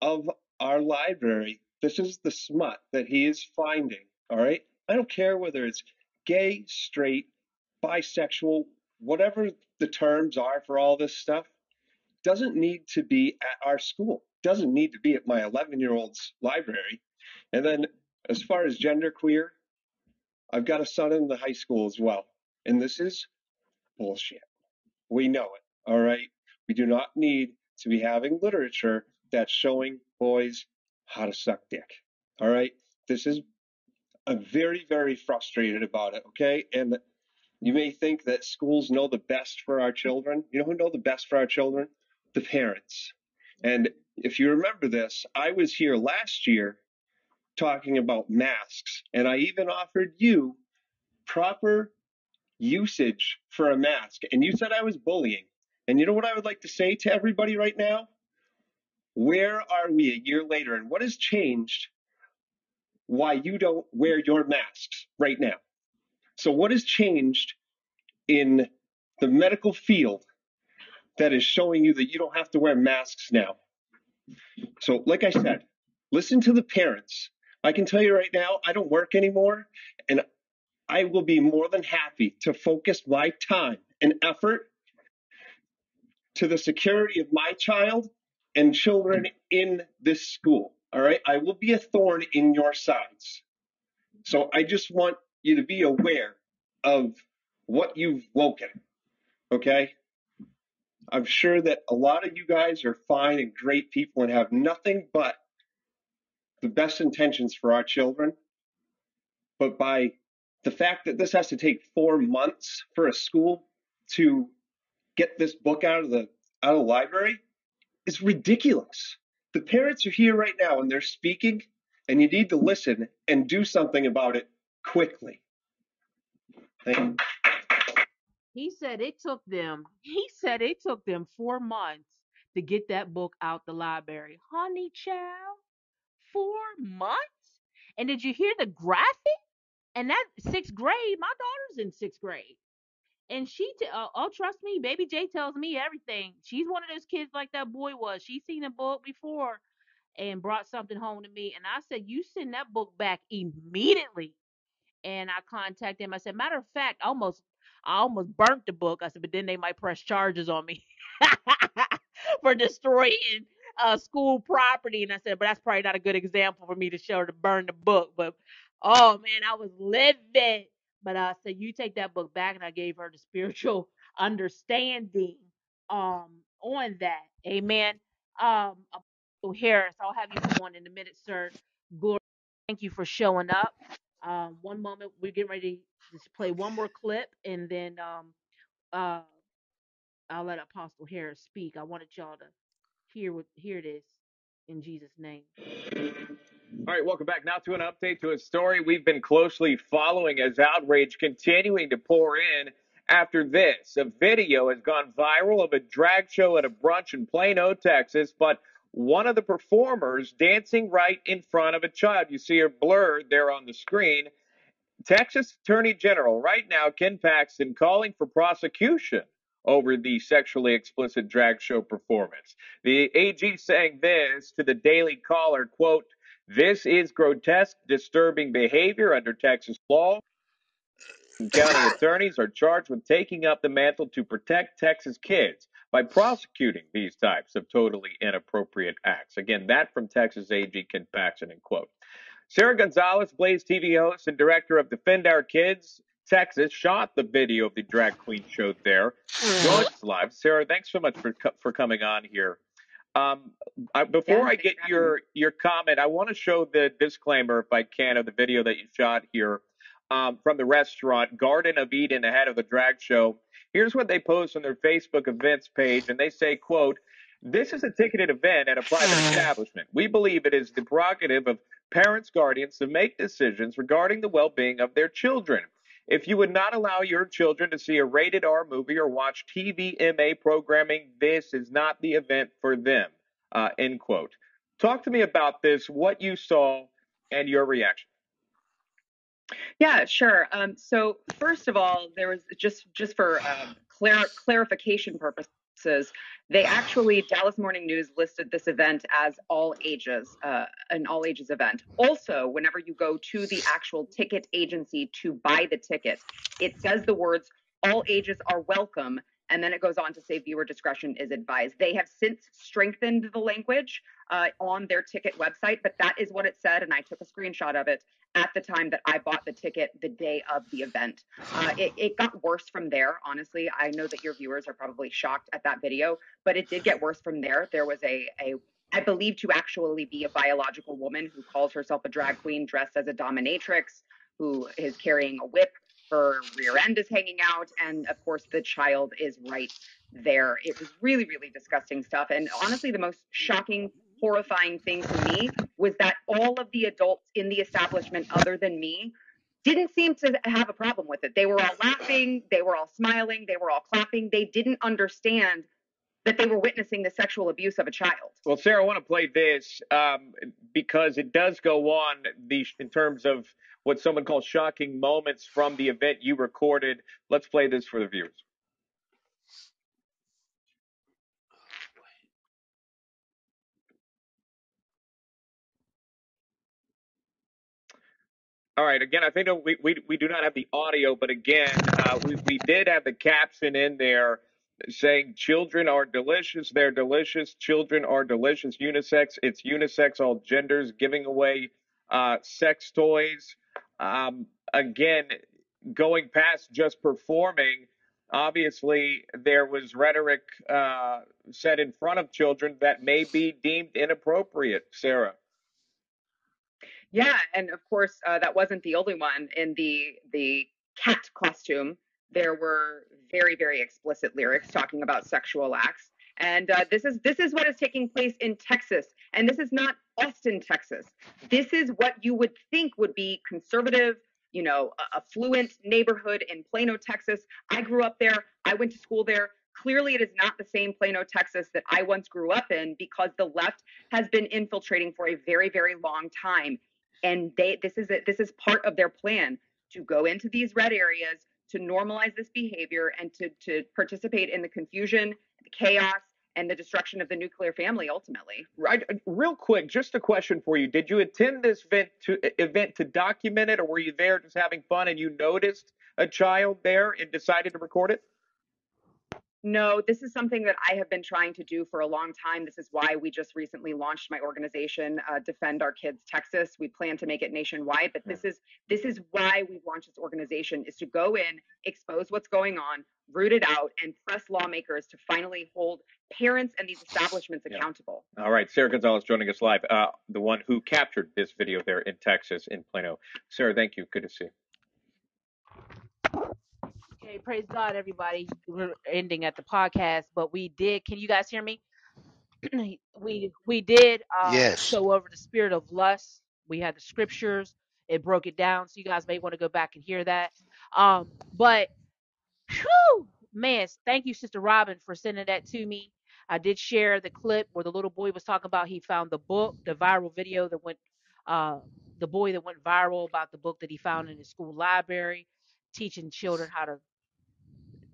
of our library, this is the smut that he is finding. All right. I don't care whether it's gay, straight, bisexual, whatever the terms are for all this stuff, doesn't need to be at our school, doesn't need to be at my 11 year old's library. And then as far as genderqueer, I've got a son in the high school as well, and this is bullshit. We know it, all right? We do not need to be having literature that's showing boys how to suck dick, all right? This is, I'm very, very frustrated about it, okay? And you may think that schools know the best for our children. You know who know the best for our children? The parents. And if you remember this, I was here last year talking about masks, and I even offered you proper usage for a mask, and you said I was bullying. And you know what I would like to say to everybody right now? Where are we a year later, and what has changed why you don't wear your masks right now? So, what has changed in the medical field that is showing you that you don't have to wear masks now? So, like I said, listen to the parents. I can tell you right now, I don't work anymore, and I will be more than happy to focus my time and effort to the security of my child and children in this school. All right. I will be a thorn in your sides. So I just want you to be aware of what you've woken. Okay. I'm sure that a lot of you guys are fine and great people and have nothing but the best intentions for our children. But by the fact that this has to take four months for a school to get this book out of the out of the library is ridiculous. The parents are here right now and they're speaking, and you need to listen and do something about it quickly. Thank you. He said it took them, he said it took them four months to get that book out the library. Honey child, four months? And did you hear the graphic? And that sixth grade, my daughter's in sixth grade. And she, t- uh, oh, trust me, Baby J tells me everything. She's one of those kids like that boy was. She's seen a book before and brought something home to me. And I said, You send that book back immediately. And I contacted him. I said, Matter of fact, I almost I almost burnt the book. I said, but then they might press charges on me for destroying uh, school property. And I said, but that's probably not a good example for me to show to burn the book. But oh man, I was livid. But I said, you take that book back, and I gave her the spiritual understanding um on that. Amen. Um, Apostle Harris, I'll have you come on in a minute, sir. Glory. Thank you for showing up. Um, one moment, we're getting ready to play one more clip, and then um, uh, I'll let Apostle Harris speak. I wanted y'all to hear what hear this in Jesus' name. All right, welcome back. Now to an update to a story we've been closely following as outrage continuing to pour in after this. A video has gone viral of a drag show at a brunch in Plano, Texas, but one of the performers dancing right in front of a child. You see her blurred there on the screen. Texas Attorney General right now, Ken Paxton, calling for prosecution over the sexually explicit drag show performance. The AG saying this to the Daily Caller, quote, this is grotesque, disturbing behavior under Texas law. County attorneys are charged with taking up the mantle to protect Texas kids by prosecuting these types of totally inappropriate acts. Again, that from Texas AG Ken Paxton, and quote. Sara Gonzales, Blaze TV host and director of Defend Our Kids, Texas, shot the video of the drag queen show there. Joins live. Sara, thanks so much for for coming on here. Um, I, before yeah, I get your your comment, I want to show the disclaimer, if I can, of the video that you shot here um, from the restaurant Garden of Eden ahead of the drag show. Here's what they post on their Facebook events page, and they say, quote, this is a ticketed event at a private establishment. We believe it is the prerogative of parents, guardians to make decisions regarding the well-being of their children. If you would not allow your children to see a rated R movie or watch TVMA programming, this is not the event for them. Uh, end quote. Talk to me about this, what you saw, and your reaction. Yeah, sure. Um, so first of all, there was just just for um, clar- clarification purposes, they actually Dallas Morning News listed this event as all ages, uh, an all ages event. Also, whenever you go to the actual ticket agency to buy the ticket, it says the words "all ages are welcome." And then it goes on to say viewer discretion is advised. They have since strengthened the language uh, on their ticket website, but that is what it said. And I took a screenshot of it at the time that I bought the ticket the day of the event. Uh, it, it got worse from there, honestly. I know that your viewers are probably shocked at that video, but it did get worse from there. There was a, a I believe to actually be a biological woman who calls herself a drag queen dressed as a dominatrix, who is carrying a whip. Her rear end is hanging out, and of course, the child is right there. It was really, really disgusting stuff. And honestly, the most shocking, horrifying thing to me was that all of the adults in the establishment, other than me, didn't seem to have a problem with it. They were all laughing, they were all smiling, they were all clapping. They didn't understand that they were witnessing the sexual abuse of a child. Well, Sara, I want to play this um, because it does go on the, in terms of what someone calls shocking moments from the event you recorded. Let's play this for the viewers. All right. Again, I think we, we, we do not have the audio, but again, uh, we, we did have the caption in there saying children are delicious. They're delicious. Children are delicious. Unisex. It's unisex, all genders, giving away uh, sex toys. Um, again, going past just performing, obviously there was rhetoric uh, said in front of children that may be deemed inappropriate. Sara. Yeah, and of course uh, that wasn't the only one in the the cat costume there were very very explicit lyrics talking about sexual acts. And uh, this is this is what is taking place in Texas. And this is not Austin Texas. This is what you would think would be conservative you know affluent neighborhood in Plano Texas. I grew up there. I went to school there. Clearly it is not the same Plano Texas that I once grew up in because the left has been infiltrating for a very very long time. And they this is a, this is part of their plan to go into these red areas to normalize this behavior and to, to participate in the confusion, the chaos, and the destruction of the nuclear family ultimately. Right. Real quick, just a question for you. Did you attend this event to, event to document it, or were you there just having fun and you noticed a child there and decided to record it? No, this is something that I have been trying to do for a long time. This is why we just recently launched my organization, uh, Defend Our Kids Texas. We plan to make it nationwide, but this is this is why we've launched this organization is to go in, expose what's going on, root it out, and press lawmakers to finally hold parents and these establishments yeah. accountable. All right, Sara Gonzales joining us live, uh, the one who captured this video there in Texas in Plano. Sara, thank you. Good to see you. Okay, praise God, everybody. We're ending at the podcast, but we did. Can you guys hear me? we we did uh, Yes. show over the spirit of lust. We had the scriptures. It broke it down, so you guys may want to go back and hear that. Um, but whew, man, thank you, Sister Robin, for sending that to me. I did share the clip where the little boy was talking about he found the book, the viral video that went, uh, the boy that went viral about the book that he found in his school library, teaching children how to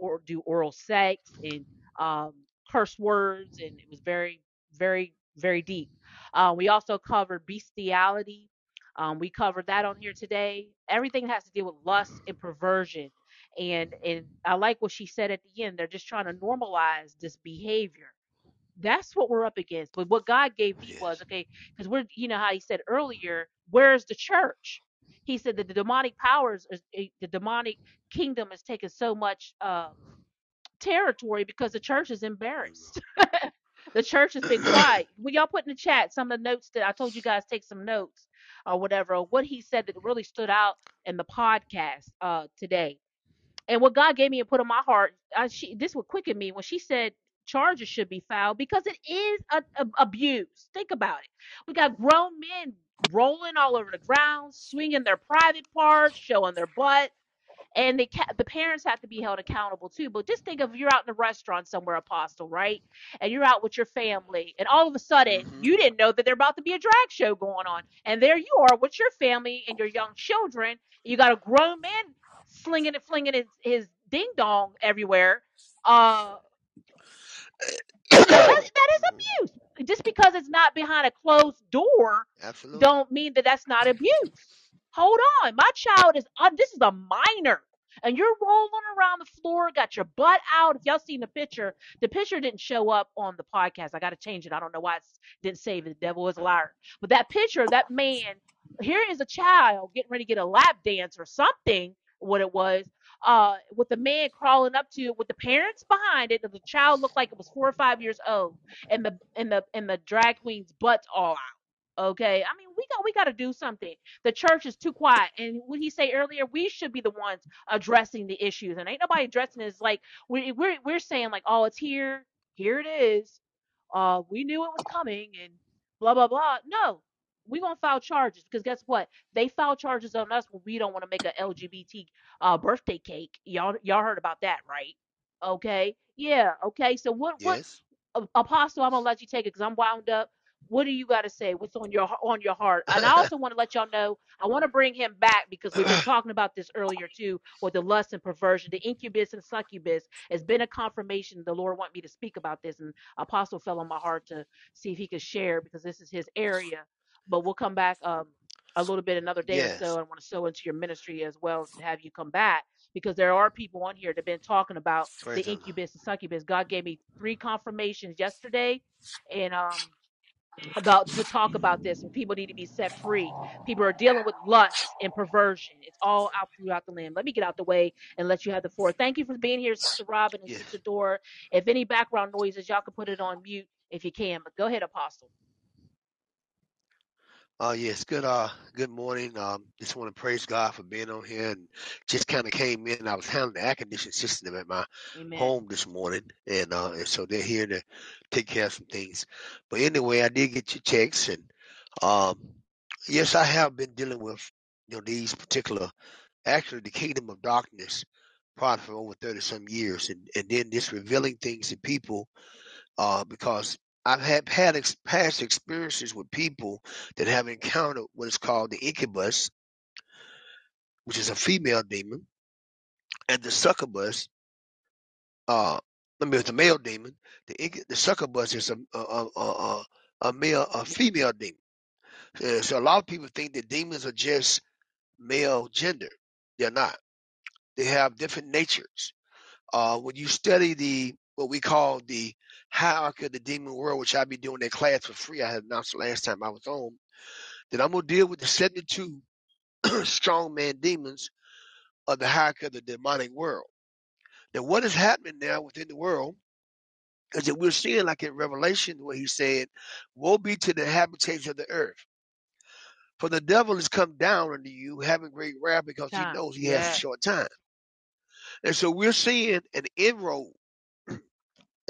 or do oral sex and um, curse words, and it was very, very, very deep. Uh, we also covered bestiality. Um, we covered that on here today. Everything has to deal with lust and perversion. And and I like what she said at the end. They're just trying to normalize this behavior. That's what we're up against. But what God gave me was okay, because we're you know how he said earlier, where's the church? He said that the demonic powers, eh, the demonic kingdom has taken so much uh, territory because the church is embarrassed. the church has been quiet. Will y'all put in the chat some of the notes that I told you guys take some notes or whatever, or what he said that really stood out in the podcast uh, today. And what God gave me and put in my heart, uh, she, this would quicken me when she said charges should be filed because it is a, a, abuse. Think about it. We got grown men rolling all over the ground, swinging their private parts, showing their butt, and the the parents have to be held accountable too. But just think of you're out in a restaurant somewhere, Apostle, right? And you're out with your family, and all of a sudden mm-hmm. you didn't know that there about to be a drag show going on, and there you are with your family and your young children. You got a grown man slinging and flinging his, his ding dong everywhere. Uh, that, that is abuse. Just because it's not behind a closed door, Absolutely. don't mean that that's not abuse. Hold on, my child is. Uh, this is a minor. and you're rolling around the floor, got your butt out. If y'all seen the picture, the picture didn't show up on the podcast. I got to change it. I don't know why it didn't save it. The devil is a liar. But that picture, that man, here is a child getting ready to get a lap dance or something, what it was, uh, with the man crawling up to it with the parents behind it. The child looked like it was four or five years old, and the and the and the drag queen's butts all out. Okay, I mean we got we got to do something. The church is too quiet, and what he say earlier, we should be the ones addressing the issues, and ain't nobody addressing it. It's like we we're we're saying like, oh, it's here, here it is. Uh, we knew it was coming, and blah blah blah. No, we gonna file charges because guess what? They file charges on us when we don't want to make a LGBT uh birthday cake. Y'all y'all heard about that, right? Okay. Yeah. Okay. So what what Yes. A- Apostle, I'm gonna let you take it because I'm wound up. What do you got to say? What's on your on your heart? And I also want to let y'all know I want to bring him back because we've been talking about this earlier too, with the lust and perversion, the incubus and succubus. It's been a confirmation. The Lord want me to speak about this, and Apostle fell on my heart to see if he could share because this is his area. But we'll come back um a little bit another day or so. yes. I want to sow into your ministry as well to have you come back because there are people on here that have been talking about Praise the incubus and succubus. God gave me three confirmations yesterday, and um about to talk about this and people need to be set free people are dealing with lust and perversion it's all out throughout the land let me get out the way and let you have the floor thank you for being here sister robin and Yes. sister dora if any background noises y'all can put it on mute if you can but go ahead apostle Uh yes. Good uh good morning. Um just want to praise God for being on here and just kind of came in. I was handling the air conditioning system at my amen home this morning and uh and so they're here to take care of some things. But anyway, I did get your text and um yes, I have been dealing with you know these particular actually the kingdom of darkness probably for over 30 some years and, and then just revealing things to people uh, because I've had had ex- past experiences with people that have encountered what is called the incubus, which is a female demon, and the succubus. Uh, I mean, it's a male demon. The inc- the succubus is a a a, a, a male a female demon. Uh, so a lot of people think that demons are just male gender. They're not. They have different natures. Uh, when you study the what we call the hierarchy of the demon world, which I'll be doing that class for free. I had announced the last time I was on that I'm gonna deal with the 72 strong man demons of the hierarchy of the demonic world. Now, what is happening now within the world is that we're seeing, like in Revelation, where he said, Woe be to the inhabitants of the earth. For the devil has come down unto you, having great wrath, because he knows he has a short time. And so we're seeing an inroad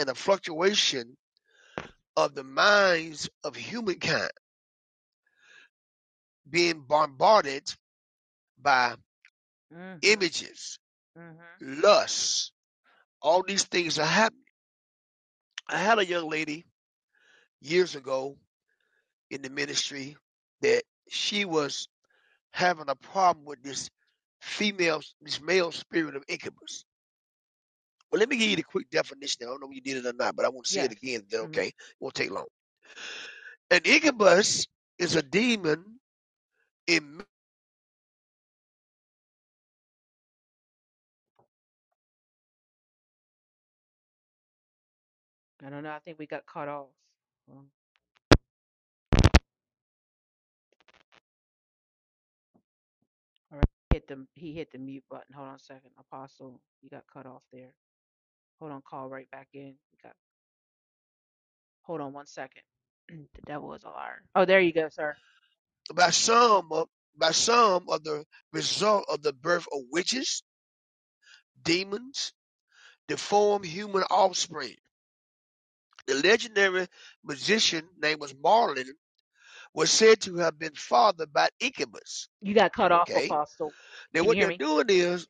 and a fluctuation of the minds of humankind being bombarded by mhm images, mhm lusts. All these things are happening. I had a young lady years ago in the ministry that she was having a problem with this female, this male spirit of incubus. Well, let me give you the quick definition. I don't know if you did it or not, but I want to say it yes again. Then, mhm okay, it won't take long. An incubus is a demon in i don't know i think we got cut off Um, all right hit the he hit the mute button hold on a second apostle you got cut off there hold on call right back in we got hold on one second the devil is a liar oh there you go sir by some of by some of the result of the birth of witches, demons, deformed human offspring. The legendary magician named was Marlin was said to have been fathered by Incubus. You got cut off, Okay. Apostle. Now Can you what hear they're me? doing is,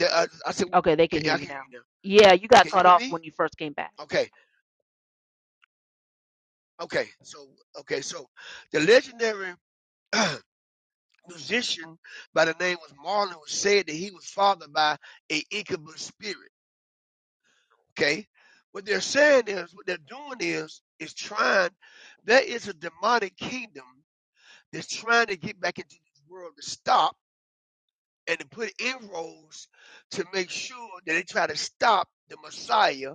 I, I said, Okay, they can can, hear I you can hear now. you now. Yeah, you got Can you cut hear off me? when you first came back. Okay. Okay. So okay. So the legendary musician by the name was Marlon was said that he was fathered by a incubus spirit. Okay. What they're saying is, what they're doing is, is trying. There is a demonic kingdom that's trying to get back into this world to stop and to put inroads to make sure that they try to stop the Messiah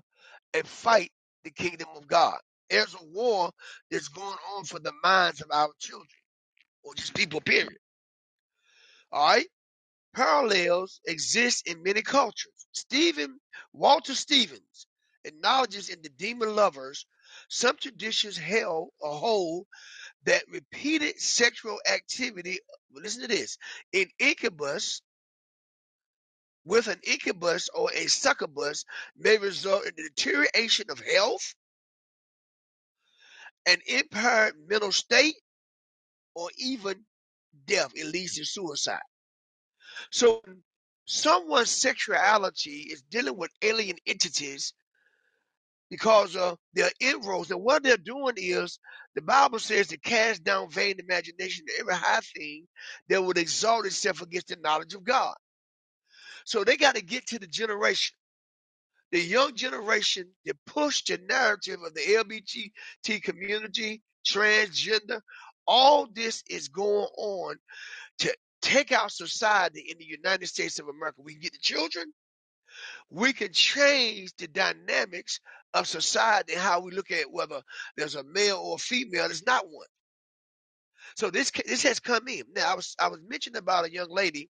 and fight the kingdom of God. There's a war that's going on for the minds of our children or just people, period. All right? Parallels exist in many cultures. Stephen, Walter Stephens, acknowledges in the Demon Lovers some traditions held or hold that repeated sexual activity, listen to this, in incubus with an incubus or a succubus may result in deterioration of health, an impaired mental state, or even death. It leads to suicide. So, someone's sexuality is dealing with alien entities because of their inroads. And what they're doing is the Bible says to cast down vain imagination, every high thing that would exalt itself against the knowledge of God. So they got to get to the generation, the young generation that pushed the narrative of the LGBT community, transgender. All this is going on to take out society in the United States of America. We can get the children, we can change the dynamics of society and how we look at whether there's a male or a female. There's not one. So this this has come in. Now I was I was mentioning about a young lady.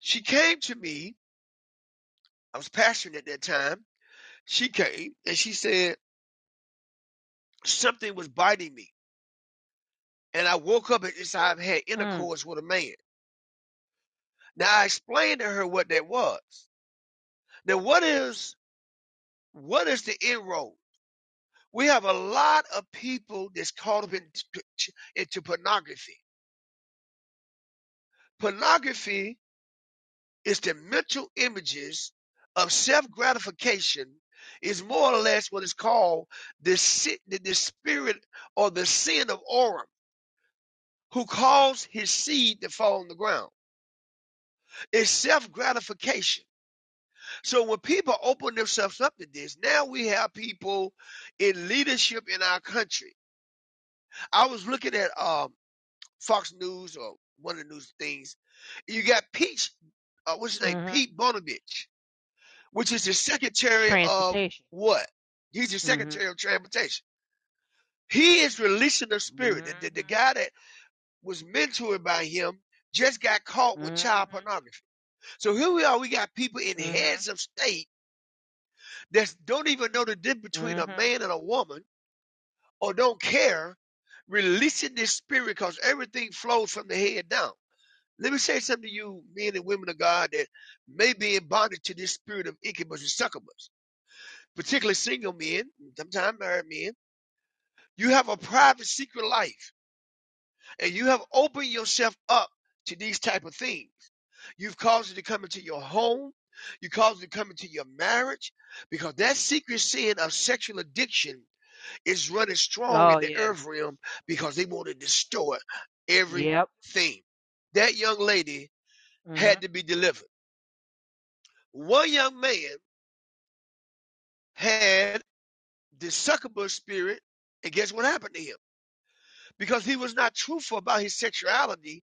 She came to me. I was pastoring at that time. She came and she said something was biting me, and I woke up and I've had Mm. intercourse with a man. Now I explained to her what that was. Now what is what is the inroad? We have a lot of people that's caught up into, pornography. Pornography is the mental images of self gratification, is more or less what is called the, the, the spirit or the sin of Oram, who caused his seed to fall on the ground. It's self gratification. So when people open themselves up to this, now we have people in leadership in our country. I was looking at um, Fox News or one of the news things. You got Pete, uh, what's his name? Mhm. Pete Bonovich, which is the secretary of what? He's the Mhm. secretary of transportation. He is releasing the spirit. The, the, the guy that was mentored by him just got caught with child Mhm. pornography. So here we are. We got people in Mhm. heads of state that don't even know the difference between a Mhm. man and a woman, or don't care, releasing this spirit because everything flows from the head down. Let me say something to you, men and women of God, that may be in bondage to this spirit of incubus and succubus, particularly single men, sometimes married men. You have a private, secret life, and you have opened yourself up to these type of things. You've caused it to come into your home. You caused it to come into your marriage because that secret sin of sexual addiction is running strong Oh in the yeah. earth realm because they want to distort Yep. everything. That young lady Mhm. had to be delivered. One young man had the succubus spirit, and guess what happened to him? Because he was not truthful about his sexuality,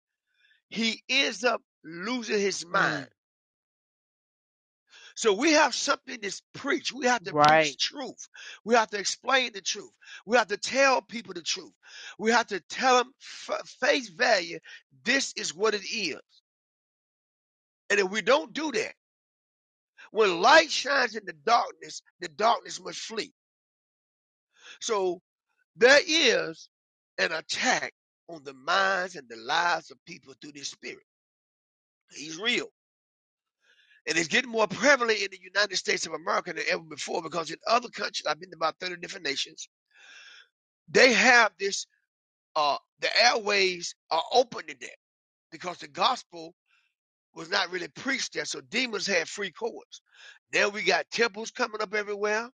he ends up losing his mind. Mm. So we have something that's preached. We have to Right. preach truth. We have to explain the truth. We have to tell people the truth. We have to tell them f- face value. This is what it is. And if we don't do that, when light shines in the darkness, the darkness must flee. So there is an attack on the minds and the lives of people through this spirit. He's real. And it's getting more prevalent in the United States of America than ever before because in other countries, I've been to about 30 different nations, they have this, uh, the airways are open to that because the gospel was not really preached there. So demons had free course. Now we got temples coming up everywhere.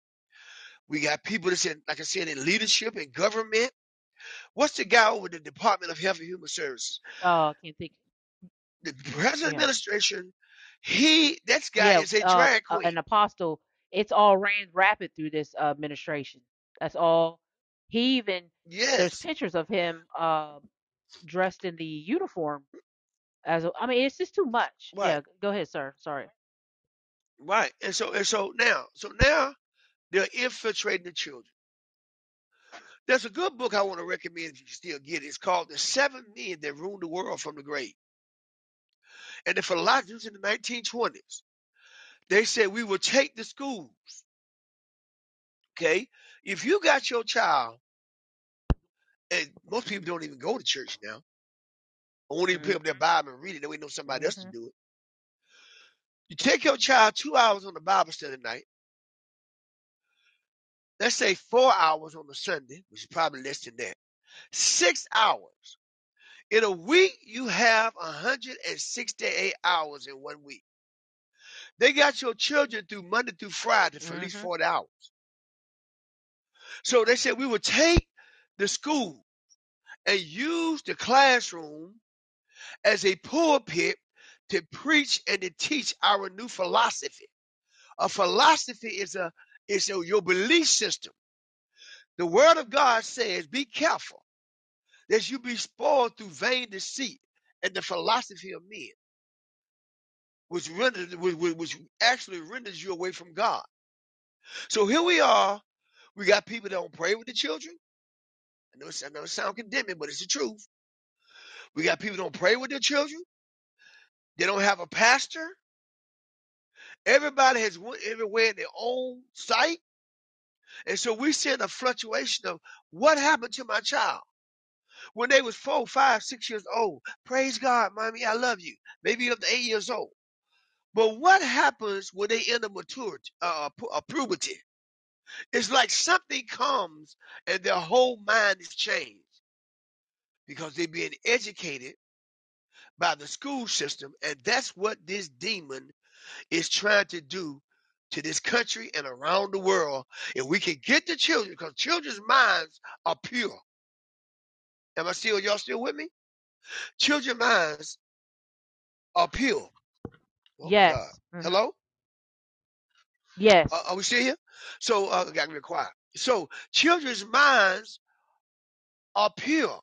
We got people that's in, like I said, in leadership and government. What's the guy over the Department of Health and Human Services? Oh, I can't think. The present Yeah. administration, he, that guy Yeah. is a Uh, drag uh, queen. an apostle. It's all ran rapid through this uh, administration. That's all. He even there's Yes. pictures of him uh, dressed in the uniform As a, I mean, it's just too much. Right, Yeah, go ahead, sir. Sorry. right. And so and so now, so now they're infiltrating the children. There's a good book I want to recommend if you can still get it. It's called The Seven Men That Ruined the World from the Grave. And the philosophers in the 1920s, they said we will take the schools. Okay, if you got your child, and most people don't even go to church now, or won't even pick up their Mm-hmm. Bible and read it, they wait know somebody else to Mm-hmm. do it. You take your child two hours on the Bible study night. Let's say four hours on the Sunday, which is probably less than that. Six hours. In a week, you have 168 hours in one week. They got your children through Monday through Friday for at least Mm-hmm. 40 hours. So they said we would take the school and use the classroom as a pulpit to preach and to teach our new philosophy. A philosophy is a is a, your belief system. The word of God says, be careful that you be spoiled through vain deceit and the philosophy of men, which renders which, actually renders you away from God. So here we are. We got people that don't pray with the children. I know, it sounds condemning, but it's the truth. We got people that don't pray with their children. They don't have a pastor. Everybody has went everywhere in their own sight. And so we see a fluctuation of what happened to my child when they was four, five, six years old. Praise God, mommy, I love you. Maybe up to eight years old. But what happens when they enter maturity, uh, uh, puberty? It's like something comes and their whole mind is changed because they're being educated by the school system, and that's what this demon is trying to do to this country and around the world. If we can get the children, because children's minds are pure. Am I still, y'all still with me? Children's minds are pure. Oh. Yes. Mm-hmm. Hello? Yes. Uh, are we still here? So, uh, got to be quiet. So, children's minds are pure.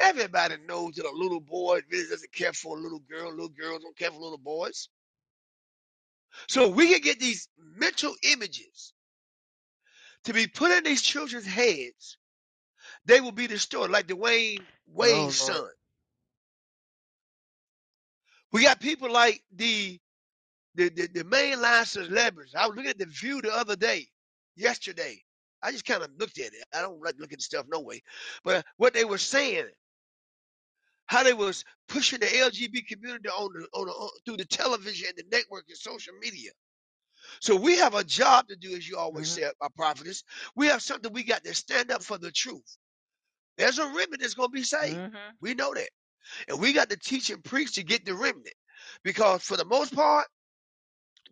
Everybody knows that a little boy really doesn't care for a little girl. Little girls don't care for little boys. So, we can get these mental images to be put in these children's heads. They will be destroyed, like Dwyane Oh Wade's Lord. son. We got people like the the, the, the mainline celebrities. I was looking at the view the other day, yesterday. I just kind of looked at it. I don't like looking at stuff no way. But what they were saying, how they was pushing the LGBT community on the, on the on, through the television and the network and social media. So we have a job to do, as you always mm-hmm. say, our prophetess. We have something we got to stand up for the truth. There's a remnant that's going to be saved. Mm-hmm. We know that. And we got to teach and preach to get the remnant. Because for the most part,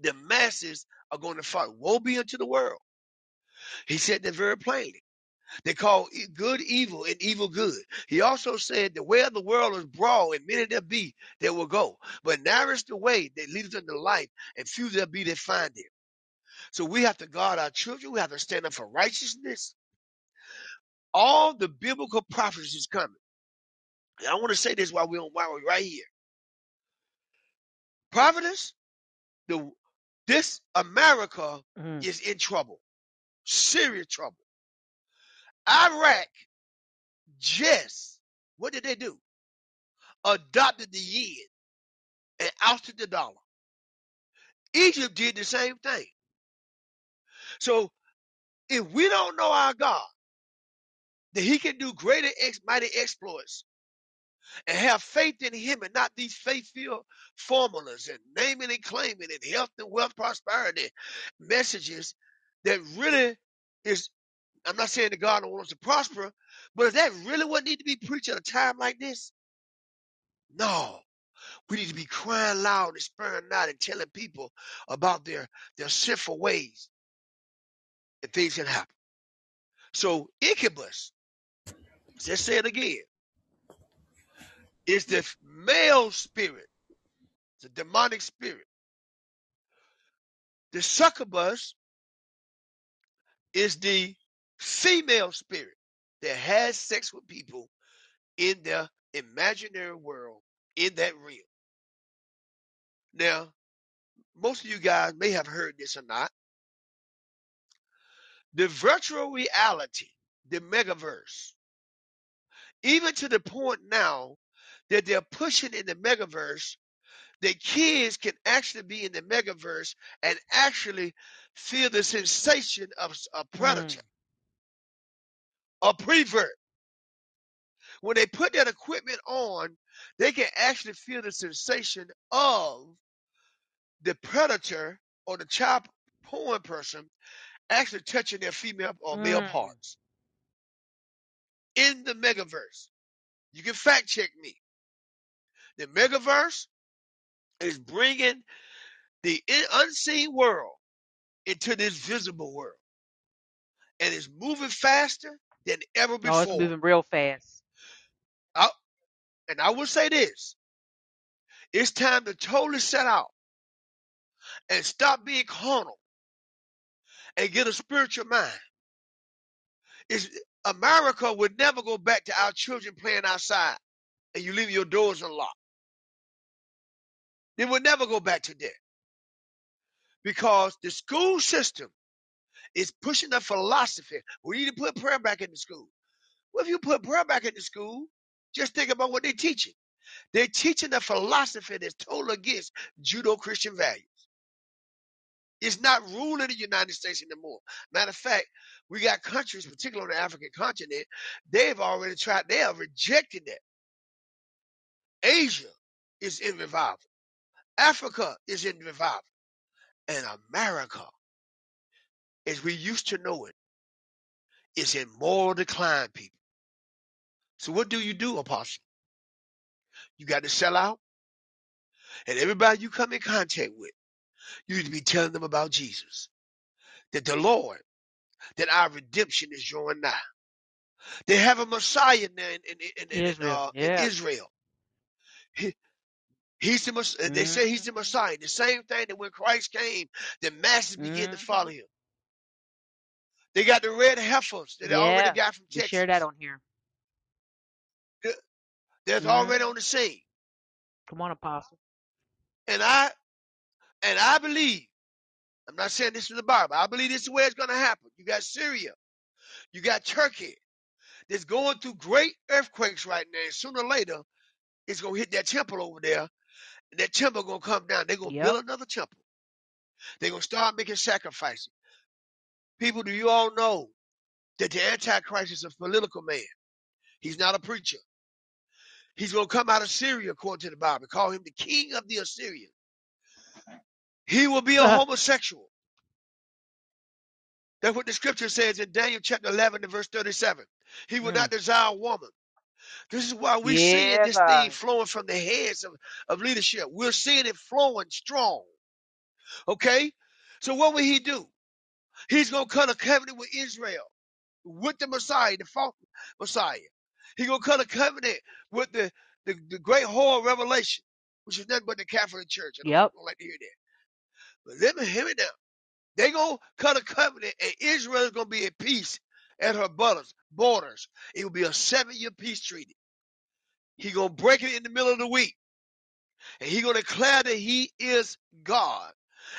the masses are going to fight. Woe be unto the world. He said that very plainly. They call good evil and evil good. He also said the way of the world is broad and many there be that will go. But narrow is the way that leads unto life and few there be that find it. So we have to guard our children. We have to stand up for righteousness. All the biblical prophecies coming. And I want to say this while we're on, while we're right here. Providence, the this America Mm-hmm. is in trouble. Serious trouble. Iraq just what did they do? Adopted the yen and ousted the dollar. Egypt did the same thing. So if we don't know our God, that He can do greater, ex- mighty exploits, and have faith in Him, and not these faith-filled formulas and naming and claiming and health and wealth, prosperity messages that really is. I'm not saying that God don't want us to prosper, but is that really what need to be preached at a time like this? No. We need to be crying loud and sparing not and telling people about their, their sinful ways and things can happen. So incubus, let's say it again, It's the male spirit, the demonic spirit. The succubus is the female spirit that has sex with people in their imaginary world in that realm. Now, most of you guys may have heard this or not. The virtual reality, the megaverse, even to the point now that they're pushing in the megaverse that kids can actually be in the megaverse and actually feel the sensation of a predator, Mm. a prevert. When they put that equipment on, they can actually feel the sensation of the predator or the child porn person actually touching their female or male Mm. parts in the megaverse. You can fact check me. The megaverse is bringing the unseen world into this visible world, and it's moving faster than ever Oh, it's before. moving real fast. I, and I will say this: it's time to totally set out and stop being carnal and get a spiritual mind. It's, America would never go back to our children playing outside and you leave your doors unlocked. They would never go back to that because the school system is pushing a philosophy. We need to put prayer back in the school. Well, if you put prayer back in the school, just think about what they're teaching. They're teaching a philosophy that's totally against Judo Christian values. It's not ruling the United States anymore. Matter of fact, we got countries, particularly on the African continent, they've already tried, they are rejecting that. Asia is in revival. Africa is in revival. And America, as we used to know it, is in moral decline, people. So what do you do, apostle? You got to sell out. And everybody you come in contact with, you need to be telling them about Jesus. That the Lord, that our redemption is drawing nigh. They have a Messiah now in, in, in, in, Israel. uh, in Israel. He, he's the Mess- They say he's the. Messiah. The same thing that when Christ came, the masses began to Mhm. follow him. They got the red heifers that they already got from Texas. share that on here. That's Mhm. already on the scene. Come on, Apostle. And I and I believe, I'm not saying this is the Bible, I believe this is where it's gonna happen. You got Syria, you got Turkey that's going through great earthquakes right now. And sooner or later, it's gonna hit that temple over there, and that temple gonna come down. They're gonna Yep. build another temple. They're gonna start making sacrifices. People, do you all know that the Antichrist is a political man? He's not a preacher. He's gonna come out of Syria, according to the Bible. Call him the king of the Assyrians. He will be a homosexual. That's what the scripture says in Daniel chapter 11 and verse 37. He will Mm. not desire a woman. This is why we're seeing this thing flowing from the heads of, of leadership. We're seeing it flowing strong. Okay? So what will he do? He's going to cut a covenant with Israel, with the Messiah, the false Messiah. He's going to cut a covenant with the, the, the great whore revelation, which is nothing but the Catholic Church. I know Yep. people don't like to hear that. But let me hear me now. They gonna cut a covenant, and Israel is gonna be at peace at her borders. Borders. It will be a seven-year peace treaty. He gonna break it in the middle of the week, and he gonna declare that he is God.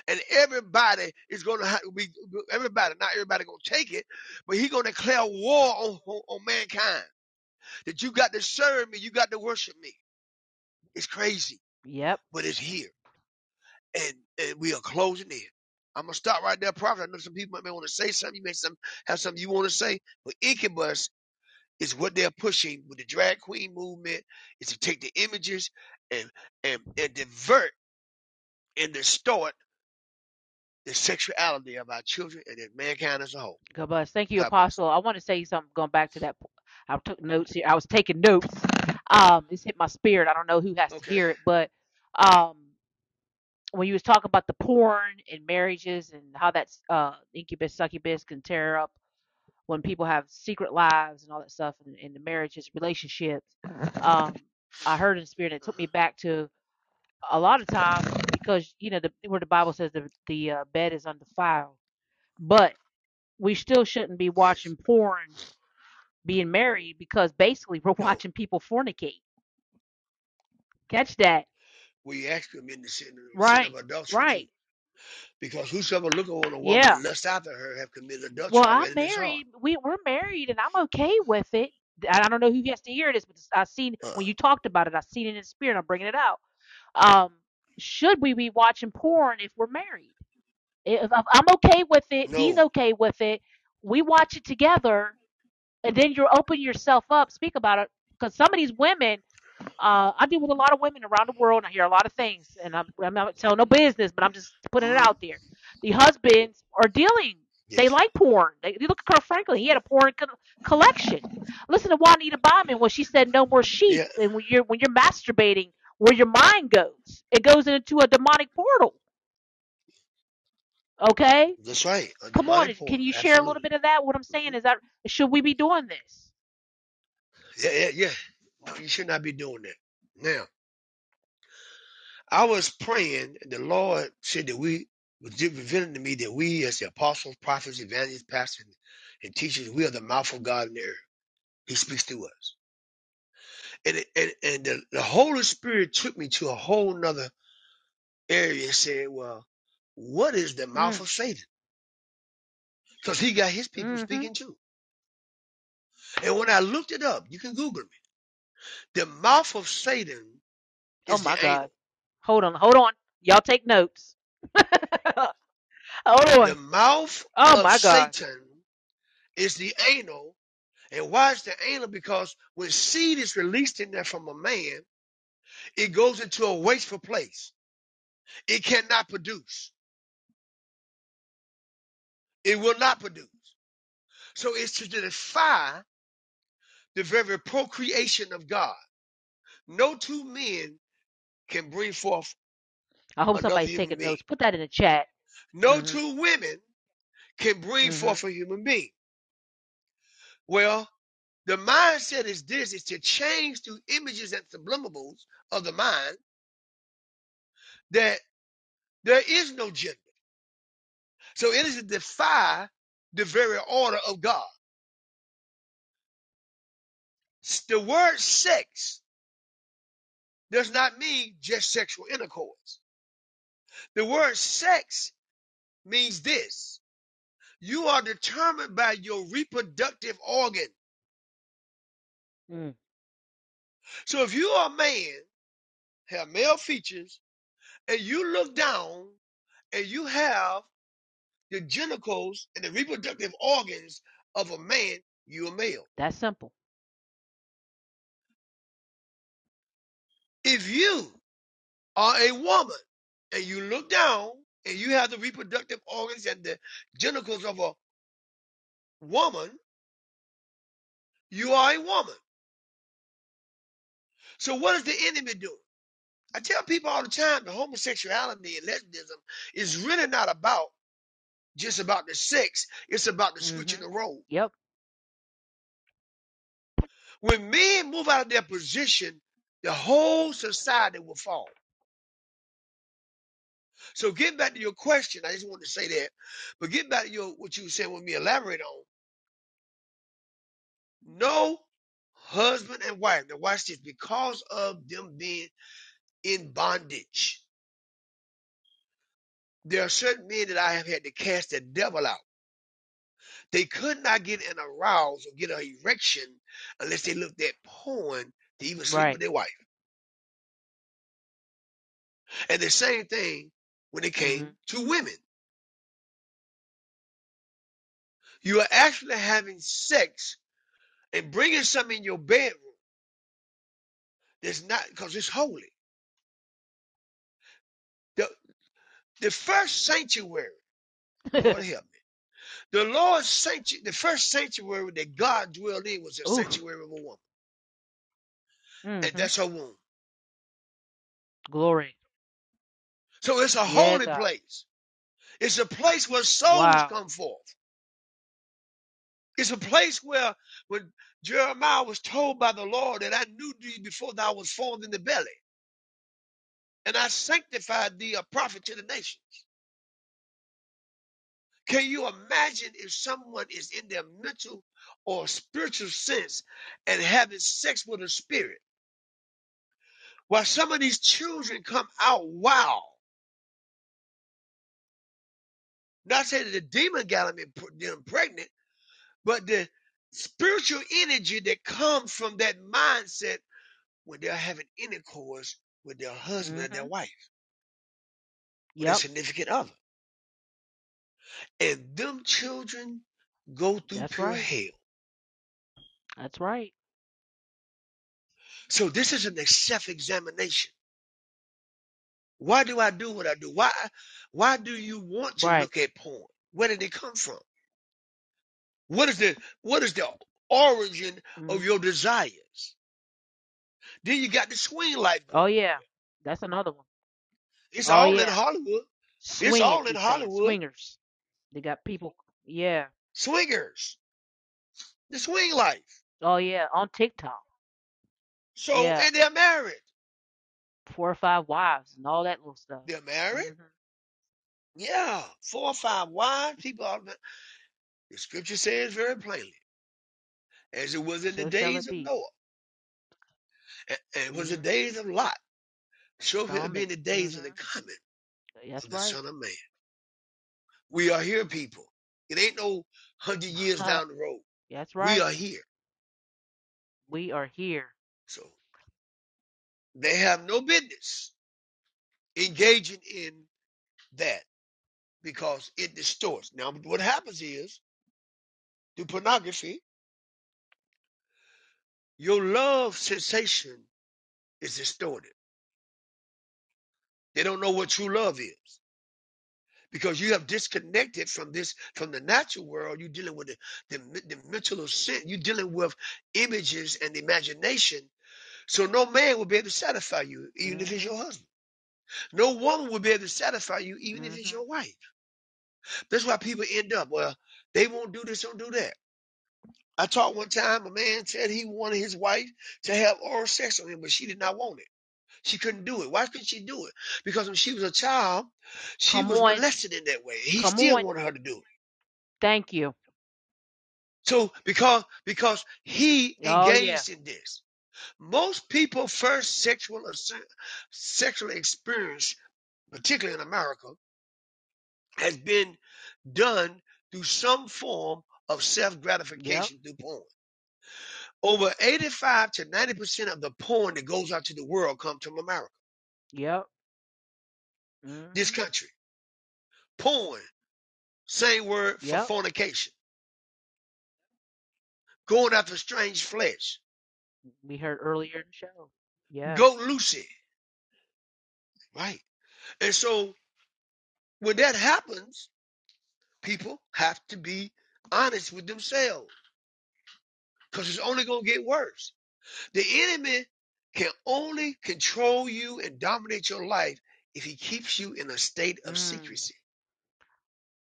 And everybody is gonna have be everybody. Not everybody gonna take it, but he gonna declare war on, on, on mankind. That you got to serve me, you got to worship me. It's crazy, Yep. but it's here, and and we are closing in. I'm gonna stop right there, prophet. I know some people may want to say something. You may some have something you want to say, but Incubus is what they're pushing with the drag queen movement. Is to take the images and and and divert and distort the sexuality of our children and then mankind as a whole. God bless. Thank you, God bless. Apostle. I want to say something going back to that. po- I took notes here. I was taking notes. Um, this hit my spirit. I don't know who has to Okay. hear it, but um, when you was talking about the porn and marriages and how that's uh incubus succubus can tear up when people have secret lives and all that stuff in, in the marriages relationships. Um i heard in spirit and it took me back to a lot of times because you know the where the bible says the the uh, bed is undefiled but we still shouldn't be watching porn being married because basically we're watching people fornicate. Catch that. We actually commit the sin, sin Right. of adultery. Right. Because whosoever looketh on a woman Yeah. lust after her have committed adultery Well, I'm already in his heart. married. We we're married, and I'm okay with it. I don't know who has to hear this, but I seen Uh, when you talked about it. I seen it in the spirit. I'm bringing it out. Um, should we be watching porn if we're married? If I'm okay with it, he's okay with it. We watch it together, and then you're opening yourself up. Speak about it, because some of these women. Uh, I deal with a lot of women around the world, and I hear a lot of things, and I'm, I'm not telling no business, but I'm just putting it Mhm. out there. The husbands are dealing they like porn. They, you look at Kirk Franklin; he had a porn co- collection. Listen to Juanita Bynum when she said, "No more sheets." Yeah. And when you're when you're masturbating, where your mind goes, it goes into a demonic portal. Okay, That's right. A come on. demonic Can portal. you share a little bit of that? What I'm saying is that should we be doing this? Yeah, yeah, yeah. You should not be doing that. Now, I was praying, and the Lord said that we was revealing to me that we, as the apostles, prophets, evangelists, pastors, and teachers, we are the mouth of God in the earth. He speaks to us. And and, and the, the Holy Spirit took me to a whole nother area and said, Well, what is the mouth Mm, of Satan? Because he got his people mm-hmm. speaking too. And when I looked it up, you can Google me. The mouth of Satan Oh is my the God. anal. Hold on, hold on. Y'all take notes. hold on. The on. mouth Oh of my God. Satan is the anal. And why is the anal? Because when seed is released in there from a man, it goes into a wasteful place. It cannot produce. It will not produce. So it's to defy the very procreation of God. No two men can bring forth I hope somebody's taking being. notes. Put that in the chat. No Mm-hmm. two women can bring Mm-hmm. forth a human being. Well, the mindset is this is to change through images and sublimables of the mind that there is no gender. So it is to defy the very order of God. The word sex does not mean just sexual intercourse. The word sex means this. You are determined by your reproductive organ. Mm. So if you are a man, have male features, and you look down and you have the genitals and the reproductive organs of a man, you're a male. That's simple. If you are a woman and you look down and you have the reproductive organs and the genitals of a woman, you are a woman. So what is the enemy doing? I tell people all the time the homosexuality and lesbianism is really not about just about the sex, it's about the switching Mm-hmm. the role. Yep. When men move out of their position, the whole society will fall. So getting back to your question, I just wanted to say that, but getting back to your what you saying with me, elaborate on. No husband and wife. Now watch this. Because of them being in bondage, there are certain men that I have had to cast the devil out. They could not get an arousal or get an erection unless they looked at porn to even sleep Right. with their wife. And the same thing when it came Mm-hmm. to women. You are actually having sex and bringing something in your bedroom that's not because it's holy. The, the first sanctuary, Lord help me. The Lord's sanctuary, the first sanctuary that God dwelled in was the Oof. sanctuary of a woman, and Mm-hmm. that's her womb. Glory. So it's a Yeah, holy God. place. It's a place where souls Wow. come forth. It's a place where when Jeremiah was told by the Lord that I knew thee before thou was formed in the belly, and I sanctified thee a prophet to the nations. Can you imagine if someone is in their mental or spiritual sense and having sex with a spirit? While some of these children come out wow. Not saying that the demon got them, them pregnant, but the spiritual energy that comes from that mindset when they're having intercourse with their husband and their mm-hmm. wife, yep. their significant other. And them children go through That's pure right. hell. That's right. So this is an self-examination. Why do I do what I do? Why why do you want to right. look at porn? Where did it come from? What is the what is the origin mm-hmm. of your desires? Then you got the swing life. Oh yeah, that's another one. It's oh, all yeah. in Hollywood. It's all in Hollywood. Swingers. They got people. Yeah. Swingers. The swing life. Oh yeah, on TikTok. So yeah. and they're married. Four or five wives and all that little stuff. They're married. Mm-hmm. Yeah, four or five wives. People are. The scripture says very plainly, as it was in so the days of Noah, and, and it was the days of Lot. So it'll be in the days of the mm-hmm. coming That's of the right. Son of Man. We are here, people. It ain't no hundred years uh-huh. down the road. That's right. We are here. We are here. So they have no business engaging in that because it distorts. Now, what happens is through pornography, your love sensation is distorted. They don't know what true love is because you have disconnected from this from the natural world you're dealing with the, the, the mental sin you're dealing with images and imagination so no man will be able to satisfy you even if it's your husband no woman will be able to satisfy you even if it's mm-hmm. your wife that's why people end up well they won't do this don't do that I talked one time, a man said he wanted his wife to have oral sex on him, but she did not want it. She couldn't do it. Why couldn't she do it? Because when she was a child, she Come was on. molested in that way. He Come still on. wanted her to do it. Thank you. So because because he oh, engaged yeah. in this. Most people first sexual sexual experience, particularly in America, has been done through some form of self gratification yep. through porn. Over 85 to 90% of the porn that goes out to the world comes from America. Yep. Mm-hmm. This country. Porn. Same word for yep. fornication. Going after strange flesh. We heard earlier in the show. Yeah. Go Lucy. Right. And so when that happens, people have to be honest with themselves because it's only going to get worse. The enemy can only control you and dominate your life if he keeps you in a state of mm. secrecy.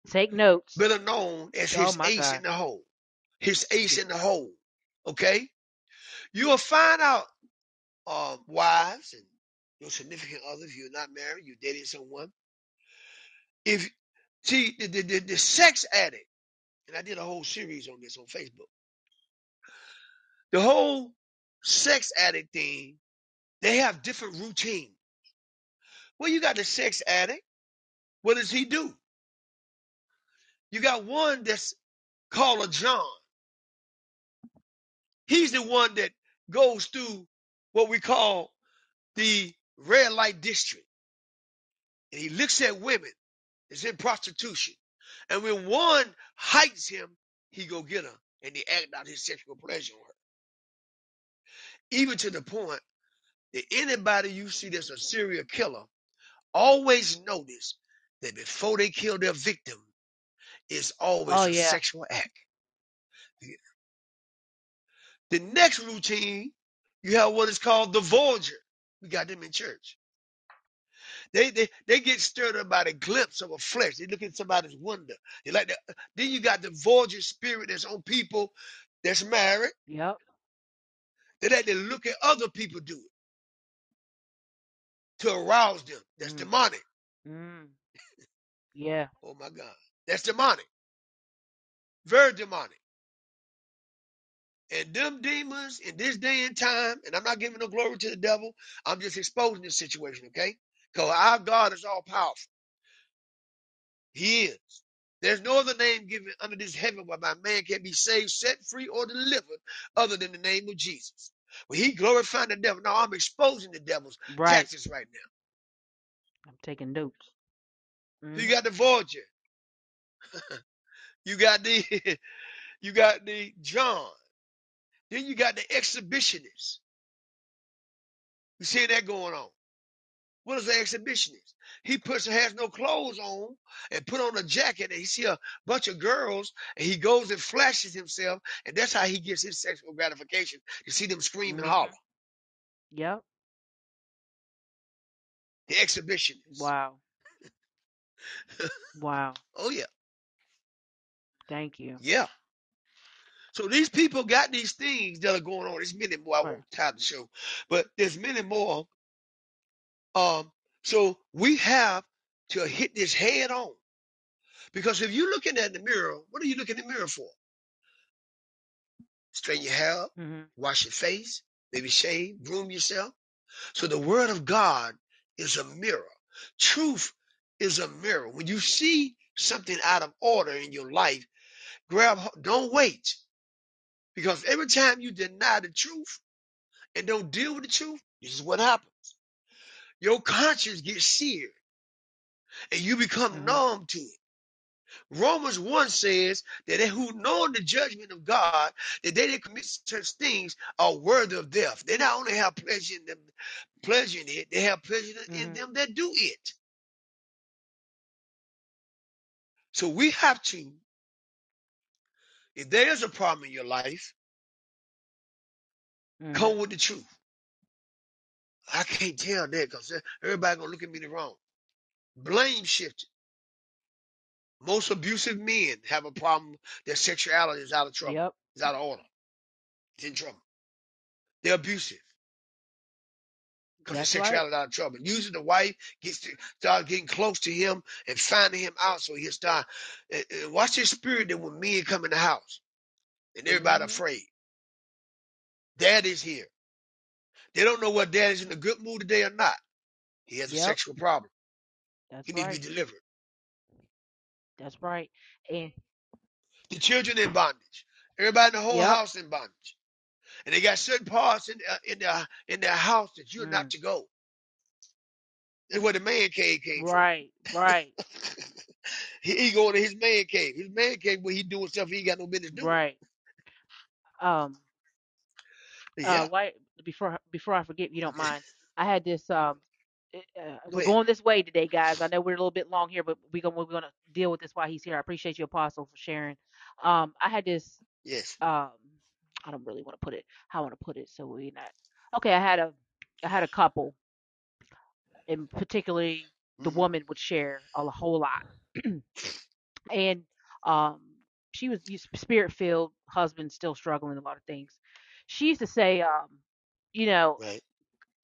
Take notes. Better known as oh his ace God. in the hole. His ace in the hole. Okay? You'll find out, uh, wives and your significant other, if you're not married, you're dating someone. If see the, the, the, the sex addict, and I did a whole series on this on Facebook. The whole sex addict thing, they have different routines. Well, you got the sex addict. What does he do? You got one that's called a John. He's the one that goes through what we call the red light district. And he looks at women that's in prostitution. And when one heights him, he go get her and he act out his sexual pleasure on her even to the point that anybody you see that's a serial killer always notice that before they kill their victim, it's always oh, a yeah. sexual act. The next routine, you have what is called the voyager. We got them in church. They, they they get stirred up by the glimpse of a flesh. They look at somebody's wonder. They like that. Then you got the voyager spirit that's on people that's married. Yep. They like to look at other people do it to arouse them. That's mm. demonic. Mm. Yeah. oh my God. That's demonic. Very demonic. And them demons in this day and time, and I'm not giving no glory to the devil, I'm just exposing this situation, okay? Because our God is all powerful. He is. There's no other name given under this heaven whereby man can be saved, set free, or delivered other than the name of Jesus. When he glorified the devil, now I'm exposing the devil's Right. tactics right now. I'm taking notes. Mhm. you got the vulture. you got the you got the John. Then you got the exhibitionist. You see that going on. What is the exhibitionist? He puts has no clothes on and put on a jacket and he see a bunch of girls and he goes and flashes himself and that's how he gets his sexual gratification. You see them scream and Mhm. holler. Yep. The exhibitionist. Wow. Wow. Oh yeah. Thank you. Yeah. So these people got these things that are going on. There's many more I won't time to show, but there's many more. Um, so we have to hit this head on. Because if you're looking at the mirror, what are you looking in the mirror for? Straighten your hair, up, hmm wash your face, maybe shave, groom yourself. So the word of God is a mirror. Truth is a mirror. When you see something out of order in your life, grab, don't wait. Because every time you deny the truth and don't deal with the truth, this is what happens. Your conscience gets seared and you become hmm numb to it. Romans 1 says that they who know the judgment of God, that they that commit such things are worthy of death. They not only have pleasure in them, pleasure in it, they have pleasure in hmm them that do it. So we have to, if there is a problem in your life, hmm come with the truth. I can't tell that because everybody gonna look at me the wrong. Blame shifting. Most abusive men have a problem. Their sexuality is out of trouble. Yep. It's out of order. It's in trouble. They're abusive because their That's right. sexuality out of trouble. Usually the wife gets to start getting close to him and finding him out so he'll start. And, and watch this spirit that when men come in the house and everybody hmm afraid. Dad is here. They don't know whether dad is in a good mood today or not. He has a Yep. sexual problem. That's He needs to right. be delivered. That's right. And The children in bondage. Everybody in the whole yep. house in bondage. And they got certain parts in uh, in their in their house that you're Mm. not to go. That's where the man cave came from. Right. Right. he, he going to his man cave. His man cave where he doing stuff he ain't got no business doing. Right. Um. Yeah. Uh. Why? Before before I forget, if you don't mind, I had this. Um. Uh, we're going this way today, guys. I know we're a little bit long here, but we're gonna we're gonna deal with this while he's here. I appreciate you, Apostle, for sharing. Um. I had this. Yes. Um. I don't really want to put it how I want to put it, so we not. Okay. I had a I had a couple, and particularly the Mhm. woman would share a whole lot. and um she was spirit filled husband still struggling a lot of things she used to say um you know Right.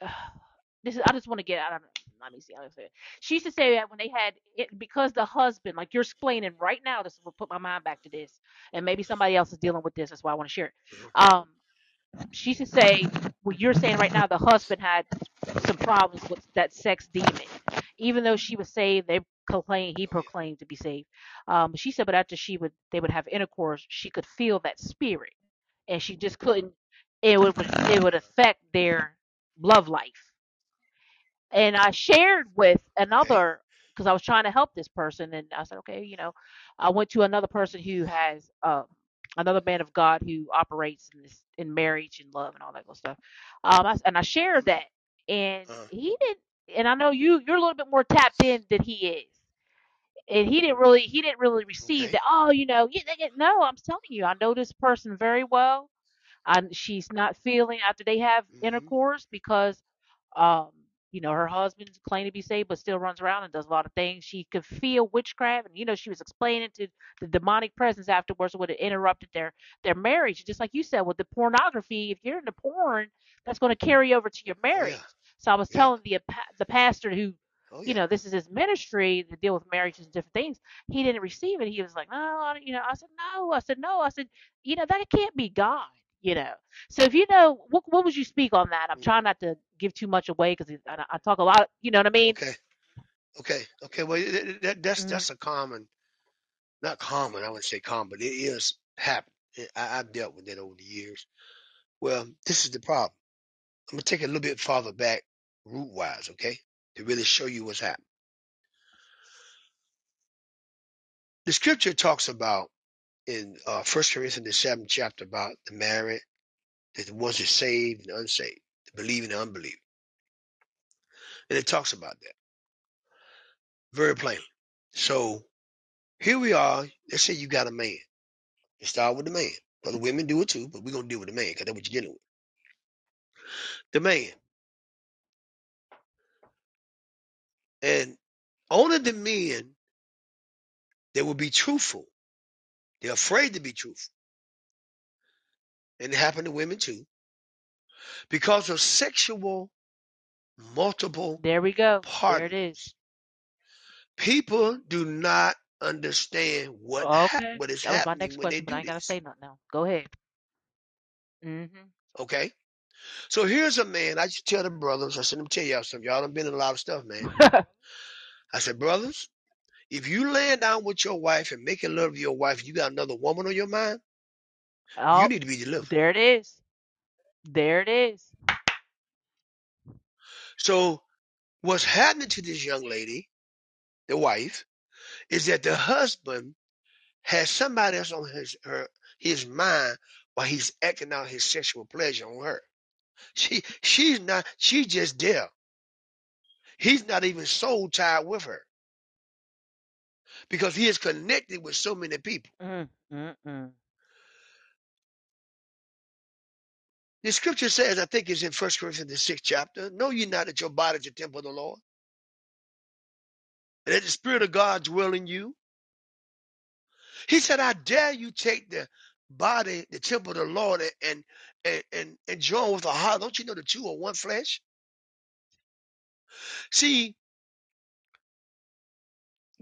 this is i just want to get out of let me see how to say it she used to say that when they had it because the husband like you're explaining right now this will put my mind back to this and maybe somebody else is dealing with this that's why i want to share it. Um she used to say what you're saying right now the husband had some problems with that sex demon. Even though she was saved they proclaimed he proclaimed to be saved. Um she said but after she would they would have intercourse she could feel that spirit and she just couldn't it would it would affect their love life and i shared with another because i was trying to help this person and i said okay you know i went to another person who has um another man of god who operates in this in marriage and love and all that good stuff. Um I, and i shared that and Uh, he didn't and i know you you're a little bit more tapped in than he is and he didn't really he didn't really receive okay. that oh you know yeah, yeah, no i'm telling you i know this person very well and she's not feeling after they have hmm intercourse because um you know her husband claimed to be saved but still runs around and does a lot of things she could feel witchcraft and you know she was explaining to the demonic presence afterwards would have interrupted their their marriage just like you said with the pornography if you're into porn that's going to carry over to your Oh yeah. marriage so i was Yeah. telling the the pastor who Oh you know, this is his ministry to deal with marriages and different things. He didn't receive it. He was like, no, I don't- you know, I said, no, I said, no, I said, you know, that can't be God. You know. So if you know, what what would you speak on that? I'm trying not to give too much away because I, I talk a lot. You know what I mean? Okay, okay, okay. Well, that, that, that's Mm, that's a common, not common. I wouldn't say common, but it is happening. I, I've dealt with it over the years. Well, this is the problem. I'm gonna take it a little bit farther back, root wise, okay, to really show you what's happening. The scripture talks about in uh, First Corinthians the seventh chapter about the married, that the ones that saved and unsaved, the believing and unbelieving, and it talks about that very plainly. So here we are. Let's say you got a man. Let's start with the man. But the women do it too, but we're gonna deal with the man because that's what you're dealing with. The man. And only the men that will be truthful. They're afraid to be truthful. And it happened to women too. Because of sexual multiple there we go. There it partners. is. People do not understand what Okay, what is that was my happening next when they question, but do I ain't gotta this. say nothing now. Go ahead. hmm Okay? So here's a man. I just tell the brothers, I said, let me tell y'all something. Y'all done been in a lot of stuff, man. I said, brothers, if you laying down with your wife and making love to your wife, you got another woman on your mind, you oh, need to be delivered. there it is. There it is. So what's happening to this young lady, the wife, is that the husband has somebody else on his her his mind while he's acting out his sexual pleasure on her. She she's not she's just there. He's not even soul tied with her because he is connected with so many people. Mm, mm, mm. The scripture says, I think it's in First Corinthians the sixth chapter, know ye not that your body is a temple of the Lord, and that the Spirit of God dwell in you. He said, I dare you take the body, the temple of the Lord, and and and, and join with the heart. Don't you know the two are one flesh? See,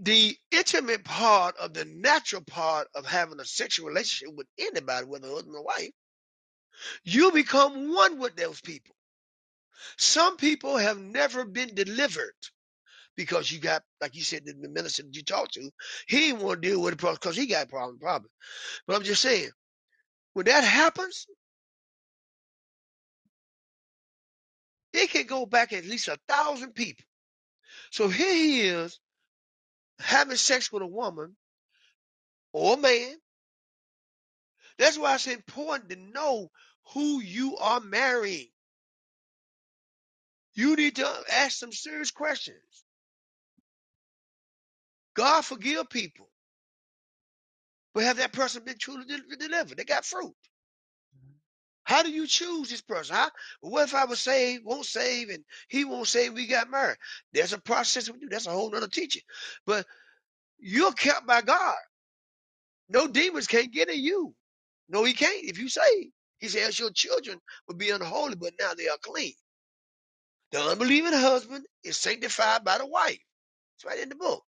the intimate part of the natural part of having a sexual relationship with anybody, whether husband or wife, you become one with those people. Some people have never been delivered because you got, like you said, the minister that you talked to, he didn't want to deal with it because he got problem, problem. But I'm just saying, when that happens, it can go back at least a thousand people. So here he is having sex with a woman or a man. That's why it's important to know who you are marrying. You need to ask some serious questions. God forgive people, but have that person been truly de- delivered? They got fruit. How do you choose this person? How, what if I was saved, won't save, and he won't save, we got married? There's a process we do. That's a whole nother teaching. But you're kept by God. No demons can't get in you. No, he can't if you say. He says your children will be unholy, but now they are clean. The unbelieving husband is sanctified by the wife. It's right in the book.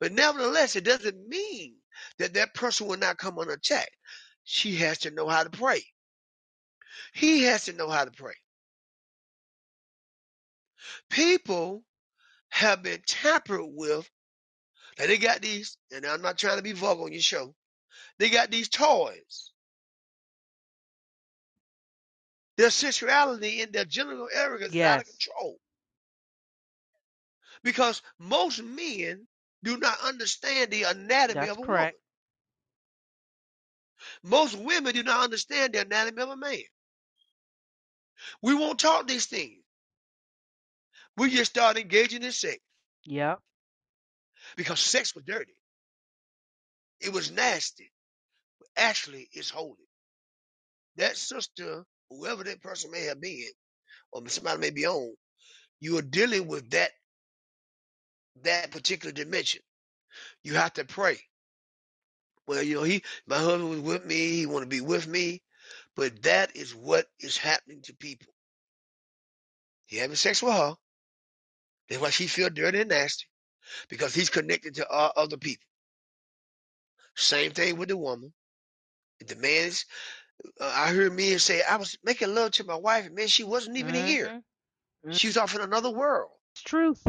But nevertheless, it doesn't mean that that person will not come on attack. She has to know how to pray. He has to know how to pray. People have been tampered with. And they got these, and I'm not trying to be vulgar on your show. They got these toys. Their sexuality and their genital areas is out of control. Because most men do not understand the anatomy that's of a woman. Most women do not understand the anatomy of a man. We won't talk these things. We just start engaging in sex Yeah. because sex was dirty. It was nasty. But actually, it's holy. That sister, whoever that person may have been, or somebody may be on, you are dealing with that that particular dimension. You have to pray. Well, you know, he, my husband was with me. He want to be with me, but that is what is happening to people. He having sex with her. That's why she feel dirty and nasty because he's connected to uh, other people. Same thing with the woman. The man is Uh, I heard men say, I was making love to my wife, and man, she wasn't even here. Mm-hmm. She was off in another world. It's truth.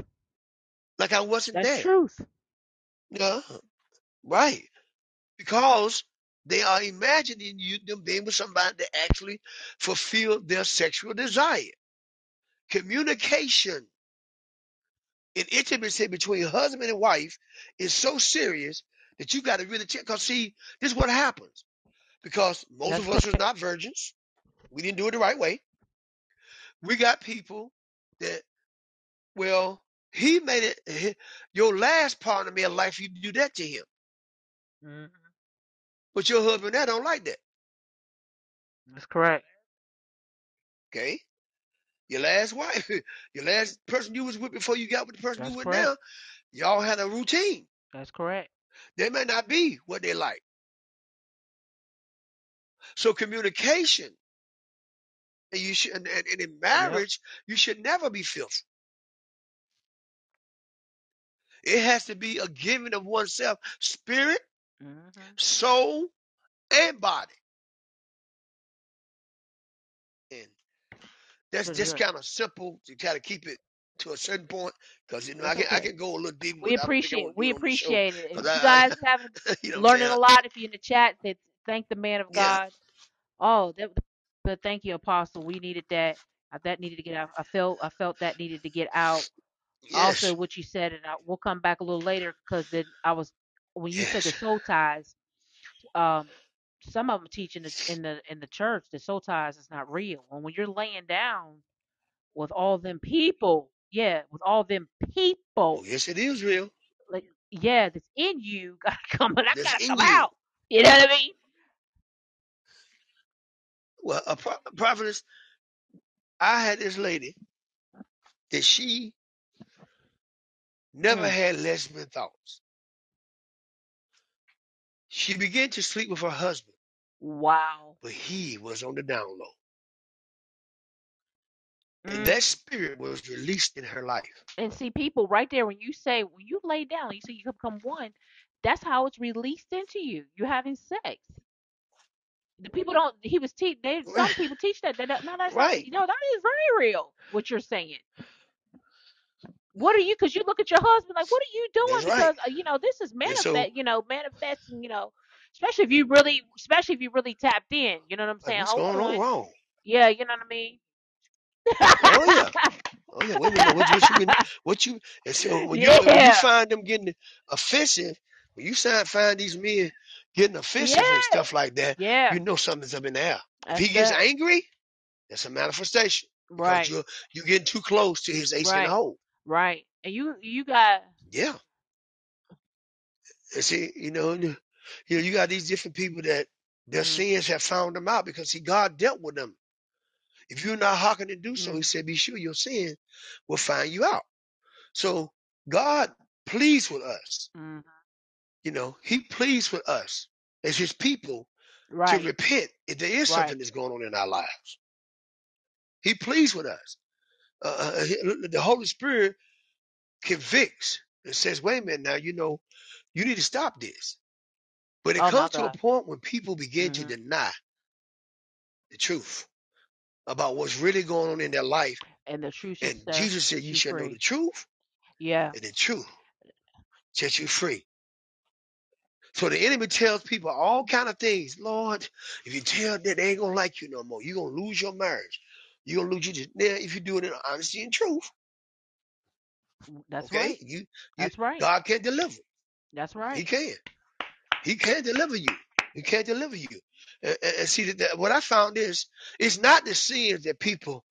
Like I wasn't That's there. truth. Yeah. Right. Because they are imagining you them being with somebody that actually fulfill their sexual desire. Communication and intimacy between husband and wife is so serious that you got to really check. Because see, this is what happens. Because most That's of us are not virgins. We didn't do it the right way. We got people that, well, he made it. Your last partner a life you do that to him, hmm but your husband that don't like that. That's correct. Okay, your last wife, your last person you was with before you got with the person That's you with correct. now, y'all had a routine. That's correct. They may not be what they like. So communication, and you should, and, and and in marriage, you should never be filthy. It has to be a giving of oneself, spirit, hmm soul, and body. And that's just good. kind of simple to try to keep it to a certain point, because you know I That's can I okay. can go a little deeper. We but I don't think I appreciate want to we do it on the show appreciate it. If you I, guys I you know what I'm learning saying. a lot, if you in the chat, that thank the man of Yeah. God. Oh, that but thank you, Apostle. We needed that. Uh, That needed to get out. I felt I felt that needed to get out. Also, Yes. what you said, and I, we'll come back a little later because then I was when you said the Yes. soul ties. Um, some of them teach in the in the in the church the soul ties is not real. And when you're laying down with all them people, yeah, with all them people, yes, it is real. like yeah, that's in you gotta come, That's gotta come you. out. You know what I mean? Well, a pro- prophetess, I had this lady that she never Mm. had lesbian thoughts. She began to sleep with her husband, Wow. but he was on the down low. And Mm. that spirit was released in her life. And see, people right there, when you say when you lay down, you say you become one. That's how it's released into you. You're having sex. The people don't. He was teach. They some people teach that. That no, that's not. Right. You know, that is very real. What you're saying. What are you? Because you look at your husband like, what are you doing? That's. Because uh, you know this is And so- manifest. You know, manifesting. You know, especially if you really, especially if you really tapped in. You know what I'm Like, saying? what's going on on. wrong? Yeah, you know what I mean. Oh yeah. Oh yeah. Wait a minute. What, what you been, what you and so when you when you find them getting offensive, when you find find these men getting offensive Yeah. and stuff like that, Yeah. you know something's up in the air. If he gets that. angry, that's a manifestation. Right. you're you're getting too close to his ace in Right. the hole. Right. And you you got Yeah. And see, you know, you know, you got these different people that their Mhm. sins have found them out because see, God dealt with them. If you're not hearkening to do so, He Mhm. said, "Be sure your sin will find you out." So God pleased with us. mhm. You know, He pleased with us as His people to right. repent if there is Right. something that's going on in our lives. He pleased with us. Uh, uh, the Holy Spirit convicts and says, "Wait a minute, now you know you need to stop this." But it Oh my comes to a God. point when people begin to Mhm. deny the truth about what's really going on in their life. And the truth And set Jesus said, "You you shall know free. the truth, Yeah. and the truth set you free." So the enemy tells people all kind of things. Lord, if you tell that they ain't gonna like you no more, you're gonna lose your marriage. You're gonna lose your now if you do it in honesty and truth. That's okay, right. you, you That's right. God can't deliver. That's right. He right. can. He can't deliver you. He can't deliver you. And, and- and see that, that what I found is it's not the sins that people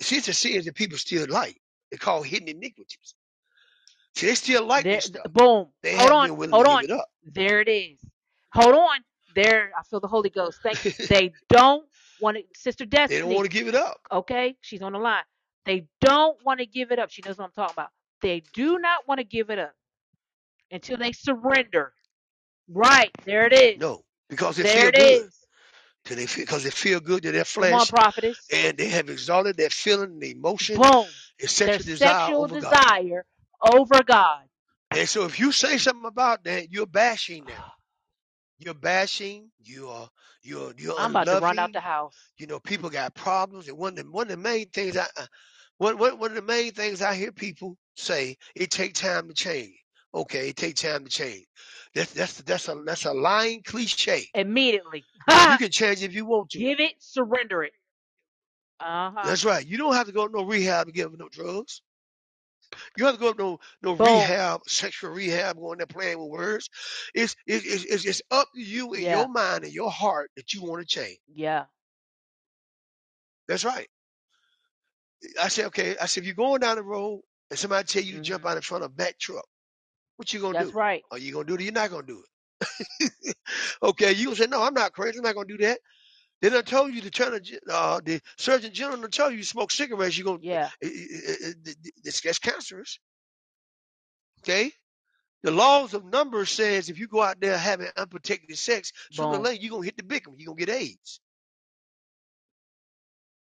see it's the sins that people still like. They call hidden iniquities. See, they still like There, this stuff. boom. They Hold haven't on. been willing Hold to on. give it up. There it is. Hold on. There. I feel the Holy Ghost. Thank you. They don't want to. Sister They don't want to give it up. Okay, she's on the line. They don't want to give it up. She knows what I'm talking about. They do not want to give it up until they surrender. Right. There it is. No, because they There feel it good. is. Till they feel, because they feel good to their Come on, flesh, prophetess. and they have exalted their feeling, the emotion, Boom. and Their sexual desire sexual over God. desire over God. And so, if you say something about that, you're bashing them. You're bashing, you're you're you're I'm about to run out unloving. the house. You know, people got problems, and one of the one of the main things I uh, one one one of the main things I hear people say, it take time to change. Okay, it take time to change. That's that's that's a that's a lying cliche. Immediately. You can change if you want to. Give it, surrender it. Uh huh. That's right. You don't have to go to no rehab to get no drugs. You have to go to no no Boom. rehab, sexual rehab, going there playing with words. It's it's it's, it's up to you in Yeah. your mind and your heart that you want to change. Yeah. That's right. I said, okay. I said, if you're going down the road and somebody tell you to jump out in front of a back truck, what you gonna Mm-hmm. That's do? right. Are you gonna do it or you're not gonna do it? okay, you gonna say, no, I'm not crazy. I'm not gonna do that. They done told you to turn gen- uh, the Surgeon General done told you to smoke cigarettes. You're gonna, eh, Yeah. it, it, it, it, it's, that's cancerous. Okay. The laws of numbers says if you go out there having unprotected sex, sooner or Boom. later you're gonna hit the big one. You're gonna get AIDS.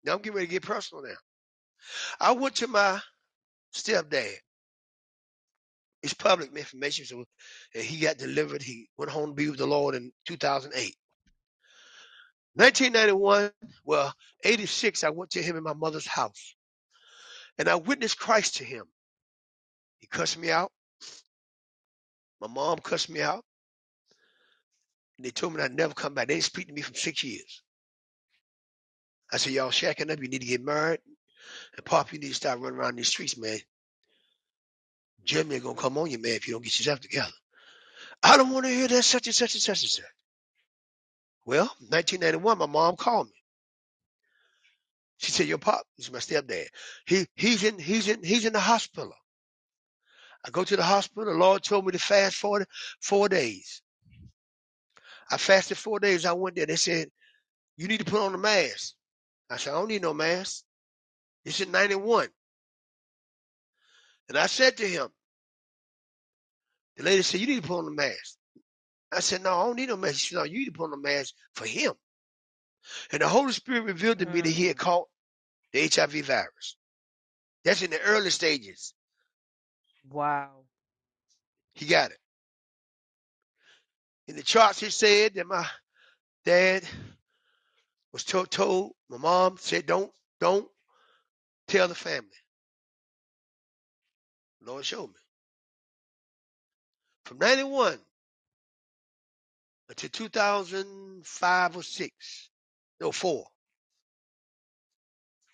Now I'm getting ready to get personal now. I went to my stepdad. It's public information, so and he got delivered. He went home to be with the Lord in 2008. 1991, well, 86, I went to him in my mother's house, and I witnessed Christ to him. He cussed me out. My mom cussed me out. And they told me I'd never come back. They didn't speak to me for six years. I said, y'all shacking up. You need to get married. And Pop, you need to start running around these streets, man. Jimmy ain't gonna come on you, man, if you don't get yourself together. I don't want to hear that such and such and such and such. Well, 1991, my mom called me. She said, "Your pop, is my stepdad. He he's in he's in he's in the hospital." I go to the hospital. The Lord told me to fast for four days. I fasted four days. I went there. They said, "You need to put on a mask." I said, "I don't need no mask." This is 91. And I said to him, the lady said, You need to put on a mask. I said, No, I don't need no mask. She said, No, you need to put on a mask for him. And the Holy Spirit revealed to me that he had mm. caught the HIV virus. That's in the early stages. Wow. He got it. In the charts, it said that my dad was told, told my mom said, Don't, don't tell the family. Lord showed me. From 91 until 2005 or 6, no, 4.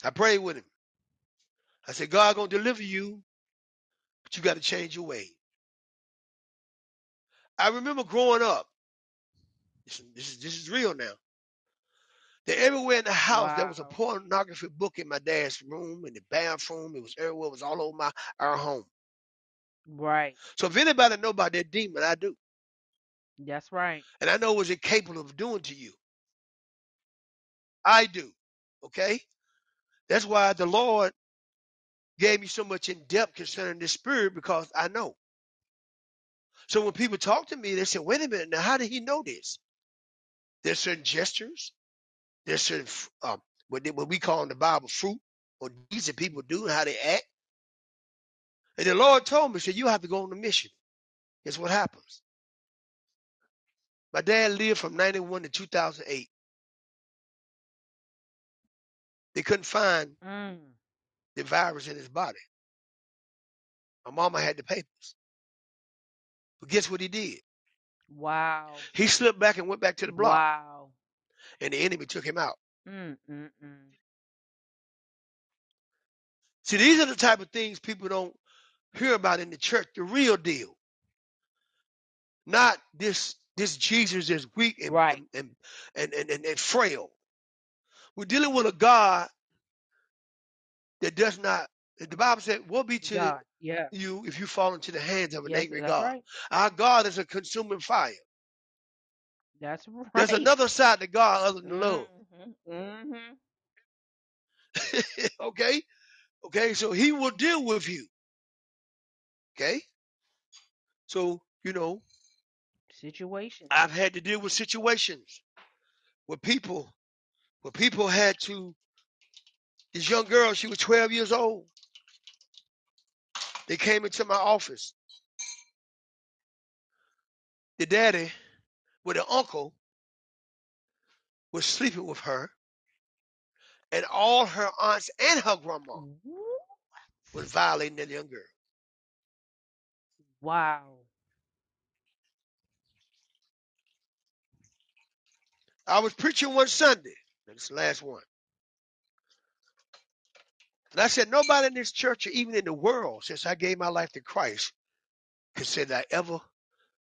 I prayed with him. I said, God gonna deliver you, but you got to change your way. I remember growing up. This, this is this is real now. That everywhere in the house there was a pornography book in my dad's room, in the bathroom. It was everywhere. It was all over my our home. Right. So if anybody know about that demon, I do, That's right. and I know what it's capable of doing to you. I do. Okay. That's why the Lord gave me so much in depth concerning this spirit because I know. So when people talk to me, they say, "Wait a minute, now how did he know this?" There's certain gestures. There's certain um, what, they, what we call in the Bible fruit or deeds that people do and how they act. And the Lord told me, said, "You have to go on a mission." Guess what happens? My dad lived from 91 to 2008. They couldn't find Mm. the virus in his body. My mama had the papers. But guess what he did? Wow. He slipped back and went back to the block, Wow. and the enemy took him out. Mm, mm, mm. See, these are the type of things people don't hear about in the church, the real deal. Not this this Jesus is weak and Right. and, and, and, and, and frail. We're dealing with a God that does not the Bible said, Woe be to God. Yeah. you if you fall into the hands of an Yes, angry that's God. right. Our God is a consuming fire. That's right. There's another side to God other than love. Mm-hmm. okay? Okay, so he will deal with you. Okay? So, you know, Situation. I've had to deal with situations where people where people had to this young girl, she was 12 years old. They came into my office. The daddy with the uncle was sleeping with her, and all her aunts and her grandma was violating that young girl. Wow. I was preaching one Sunday. That's the last one. And I said, nobody in this church or even in the world, since I gave my life to Christ, could say that I ever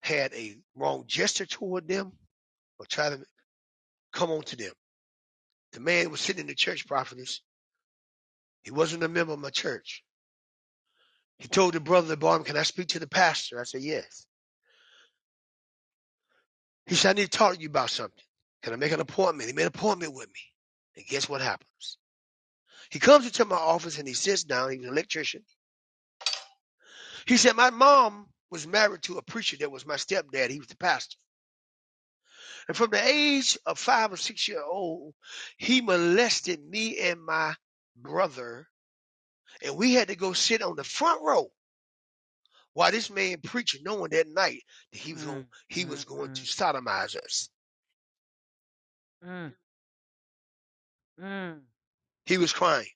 had a wrong gesture toward them or try to come on to them. The man was sitting in the church prophetess. He wasn't a member of my church. He told the brother that brought him, Can I speak to the pastor? I said, Yes. He said, I need to talk to you about something. Can I make an appointment? He made an appointment with me. And guess what happens? He comes into my office and he sits down. He's an electrician. He said, My mom was married to a preacher that was my stepdad. He was the pastor. And from the age of five or six years old, he molested me and my brother. And we had to go sit on the front row while this man preaching, knowing that night that he was going, mm, he was mm, going to mm. sodomize us. Mm. Mm. He was crying.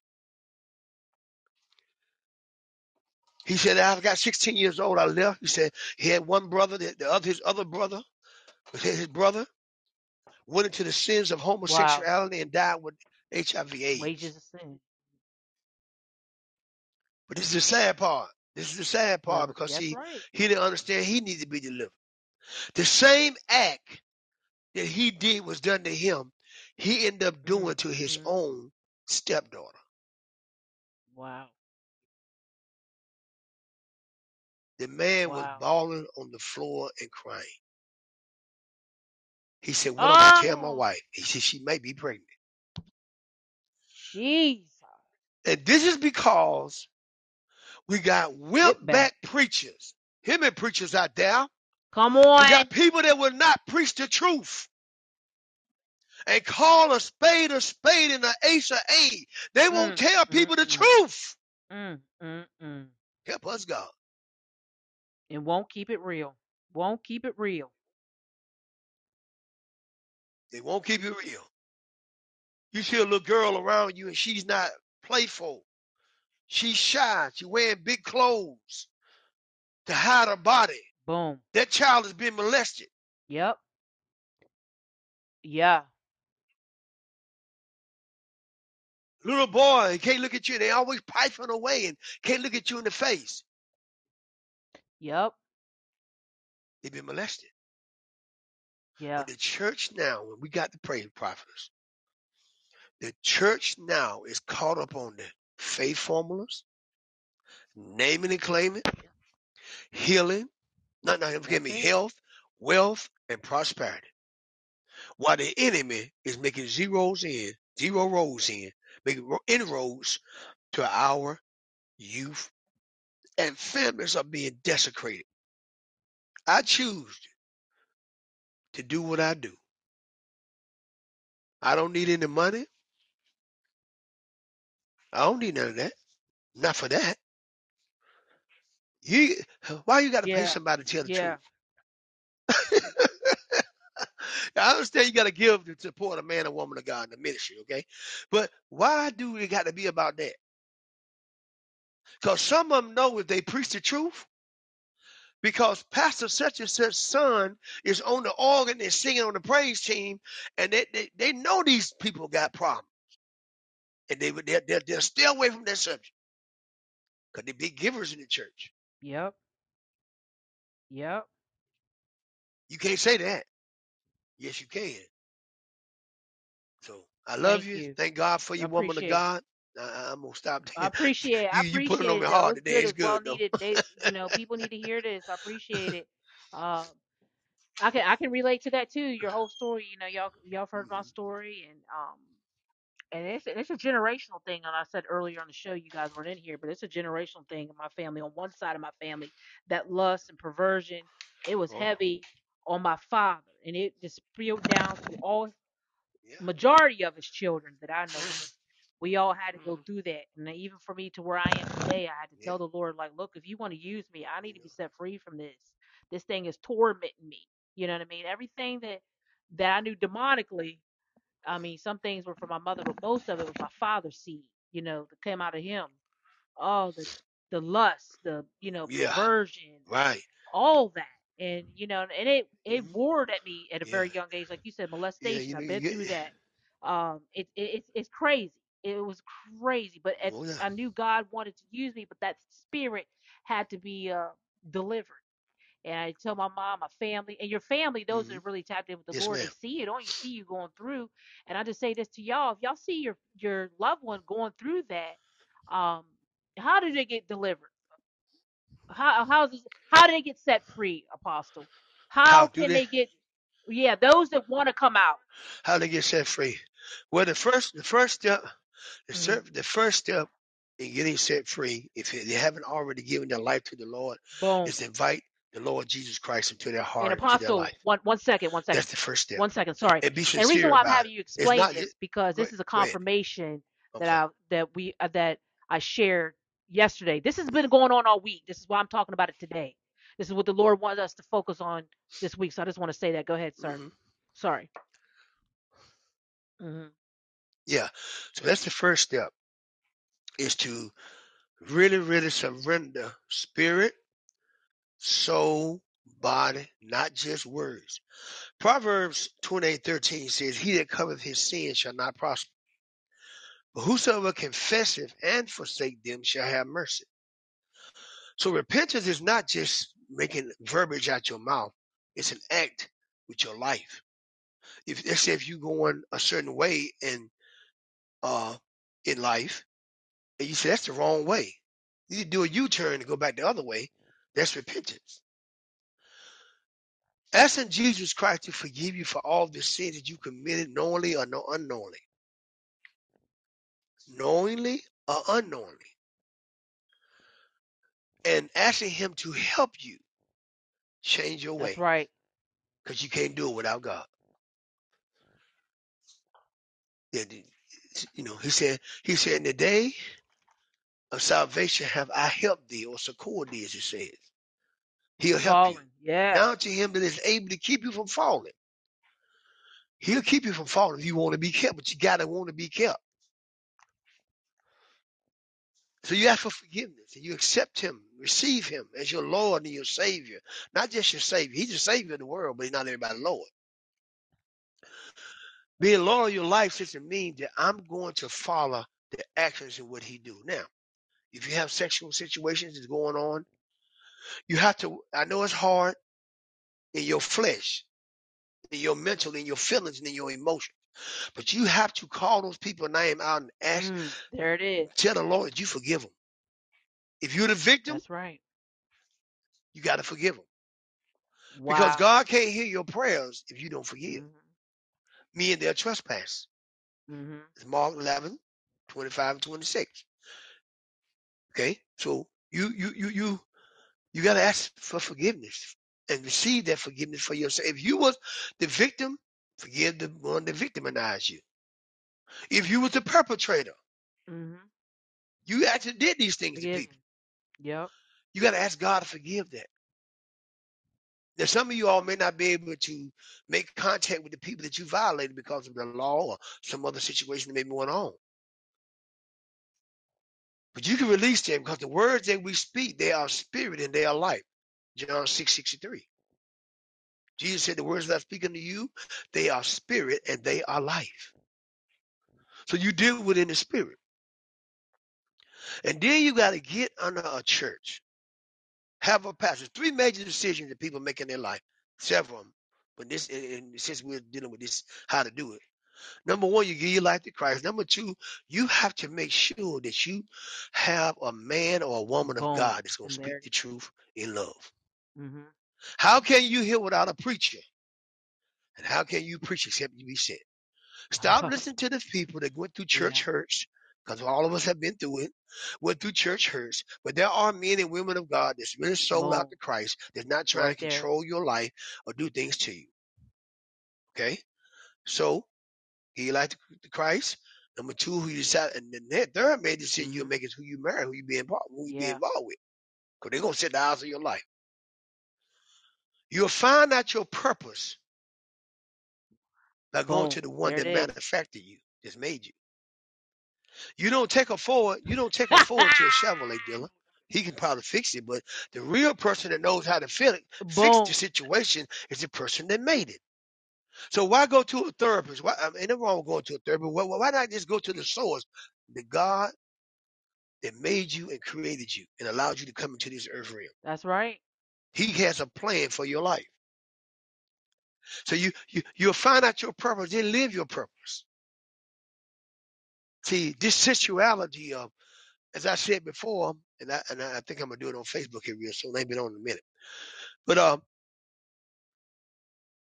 He said, I got 16 years old. I left. He said he had one brother, the, the other his other brother, his brother went into the sins of homosexuality and died with HIV AIDS. Wages of sin. But this is the sad part. This is the sad part Yeah, because that's he right. he didn't understand he needed to be delivered. The same act that he did was done to him. He ended up doing to his Mhm. own stepdaughter. Wow. The man was Wow. bawling on the floor and crying. He said, What am I tell my Oh, wife? He said she may be pregnant. Jesus. And this is because we got whipped Whip back. back preachers. Him and preachers out there. Come on. got people that will not preach the truth and call a spade a spade and an ace a a. They won't Mm, tell mm, people the mm, truth. mm, mm, mm. Help us, God. And won't keep it real. Won't keep it real. They won't keep it real. You see a little girl around you and she's not playful. She's shy. She's wearing big clothes to hide her body. Boom. That child has been molested. Yep. Yeah. Little boy, can't look at you. They always piping away and can't look at you in the face. Yep. They've been molested. Yeah. But the church now, when we got the praise prophets, the church now is caught up on the faith formulas, naming and claiming, healing, not, not give me, health, wealth, and prosperity. While the enemy is making zeros in, zero rolls in, making inroads to our youth, and families are being desecrated. I choose to do what I do. I don't need any money. I don't need none of that. Not for that. You, why you got to pay Yeah. somebody to tell the Yeah. truth? I understand you got to give to support a man or woman of God in the ministry, okay? But why do it got to be about that? Because some of them know if they preach the truth, because Pastor such and such son is on the organ and singing on the praise team, and they, they, they know these people got problems. And they would they'll stay away from that subject. Because they big givers in the church. Yep. Yep. You can't say that. Yes, you can. So I love Thank you. you. Thank God for you, woman of. God. I, I'm gonna stop I there. appreciate it. I You you put it appreciate on it my heart today. It's well good though. needed. They, you know, people need to hear this. I appreciate it. Um, I can I can relate to that too. Your whole story. You know, y'all y'all heard my Mhm. story, and um, and it's it's a generational thing. And I said earlier on the show, you guys weren't in here, but it's a generational thing in my family. On one side of my family, that lust and perversion, it was Oh, heavy on my father, and it just spilled down to all yeah. majority of his children that I know. We all had to go Mhm. through that, and even for me to where I am today, I had to Yeah. tell the Lord, like, look, if you want to use me, I need to be set free from this. This thing is tormenting me. You know what I mean? Everything that that I knew demonically, I mean, some things were from my mother, but most of it was my father's seed, you know, that came out of him. Oh, the the lust, the you know, Yeah. perversion, Right. all that. And you know, and it it Mhm. roared at me at a Yeah. very young age, like you said, Yeah. molestation. You know, I've been get. through that. Um, it, it it's it's crazy. It was crazy, but at, Oh yeah. I knew God wanted to use me, but that spirit had to be uh delivered. And I tell my mom, my family, and your family, those that hmm are really tapped in with the Yes, Lord, they ma'am. see it on you, see you going through. And I just say this to y'all: if y'all see your your loved one going through that, um, how did they get delivered? How how does how do they get set free, Apostle? How How can they? they get? Yeah, those that want to come out. How they get set free? Well, the first the first step the hmm ser- the first step in getting set free, if they haven't already given their life to the Lord, Boom. is invite the Lord Jesus Christ into their And heart, their Apostle, one one second, one second, That's the first step. one second. Sorry. And be And the reason why I'm about it. having you explain not this because this ahead. is a confirmation that Okay. I that we uh, that I shared yesterday. This has been going on all week. This is why I'm talking about it today. This is what the Lord wants us to focus on this week. So I just want to say that. Go ahead, sir. hmm Sorry. hmm Yeah. So that's the first step is to really, really surrender spirit, soul, body, not just words. Proverbs twenty-eight thirteen says, He that covereth his sin shall not prosper. But whosoever confesseth and forsake them shall have mercy. So repentance is not just making verbiage out your mouth. It's an act with your life. If let's say if you going a certain way in uh in life and you say that's the wrong way. You need to do a U-turn and go back the other way. That's repentance. Asking Jesus Christ to forgive you for all the sins that you committed knowingly or no unknowingly. Knowingly or unknowingly. And asking him to help you change your That's way. right. Because you can't do it without God. Yeah, the- you know, he said, he said, in the day of salvation have I helped thee or succored thee, as it says. He'll help you. Fallen. Yes. Now to him that is able to keep you from falling. He'll keep you from falling if you want to be kept, but you gotta want to be kept. So you ask for forgiveness and you accept him, receive him as your Lord and your Savior. Not just your Savior. He's the Savior of the world, but he's not everybody's Lord. Being Lord of your life doesn't mean that I'm going to follow the actions of what he do. Now, if you have sexual situations that's going on, you have to, I know it's hard in your flesh, in your mental, in your feelings, and in your emotions. But you have to call those people name out and ask, Mm, there it is. tell the Lord that you forgive them. If you're the victim, That's right. you got to forgive them. Because God can't hear your prayers if you don't forgive. hmm Me and their trespass. hmm It's Mark 11, 25 and 26. Okay? So you, you, you, you, you got to ask for forgiveness and receive that forgiveness for yourself. If you was the victim, forgive the one that victimized you. If you was the perpetrator, hmm you actually did these things to Forgive people. Yep. You got to ask God to forgive that. Now, some of you all may not be able to make contact with the people that you violated because of the law or some other situation that may be going on. But you can release them because the words that we speak, they are spirit and they are life. John 6 63. Jesus said, The words that I speak unto you, they are spirit and they are life. So you deal with it in the spirit. And then you got to get under a church, have a pastor. Three major decisions that people make in their life, several of them. But this, and since we're dealing with this, how to do it. Number one, you give your life to Christ. Number two, you have to make sure that you have a man or a woman of Boom. God that's going to speak the truth in love. hmm How can you hear without a preacher? And how can you preach except you be sent? Stop listening to the people that went through yeah. church hurts, because all of us have been through it, went through church hurts. But there are men and women of God that's really sold out Boom. to Christ, that's not trying Right to there. control your life or do things to you. Okay? So, give your life to to Christ. Number two, who you decide, and then that third major decision you'll make is who you marry, who you be involved, who you be Yeah. involved with. Because they're gonna set the hours of your life. You'll find out your purpose by going Boom. to the one There that it is. manufactured you, that's made you. You don't take a Ford, you don't take a Ford to a Chevrolet dealer. He can probably fix it, but the real person that knows how to fix fix Boom. the situation is the person that made it. So why go to a therapist? Why, I mean, ain't wrong with going to a therapist. Why, why not just go to the source, the God that made you and created you and allowed you to come into this earth realm? That's right. He has a plan for your life. So you you you'll find out your purpose, then live your purpose. See, this sensuality of, as I said before, and I and I think I'm gonna do it on Facebook here real soon. I ain't been on in a minute. But um,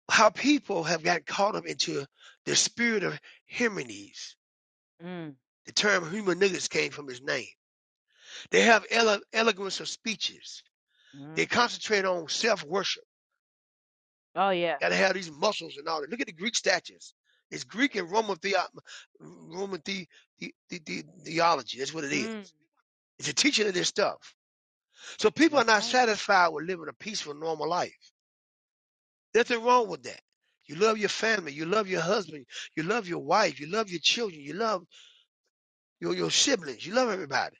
how people have got caught up into the spirit of Hymenes. Mm. The term human niggas came from his name. They have ele- eloquence of speeches. They Mm. concentrate on self worship. Oh yeah. Got to have these muscles and all that. Look at the Greek statues. It's Greek and Roman, theo- Roman the, the, the, the, theology. That's what it is. Mm. It's a teaching of this stuff. So people are not satisfied with living a peaceful, normal life. Nothing wrong with that. You love your family. You love your husband. You love your wife. You love your children. You love your, your siblings. You love everybody.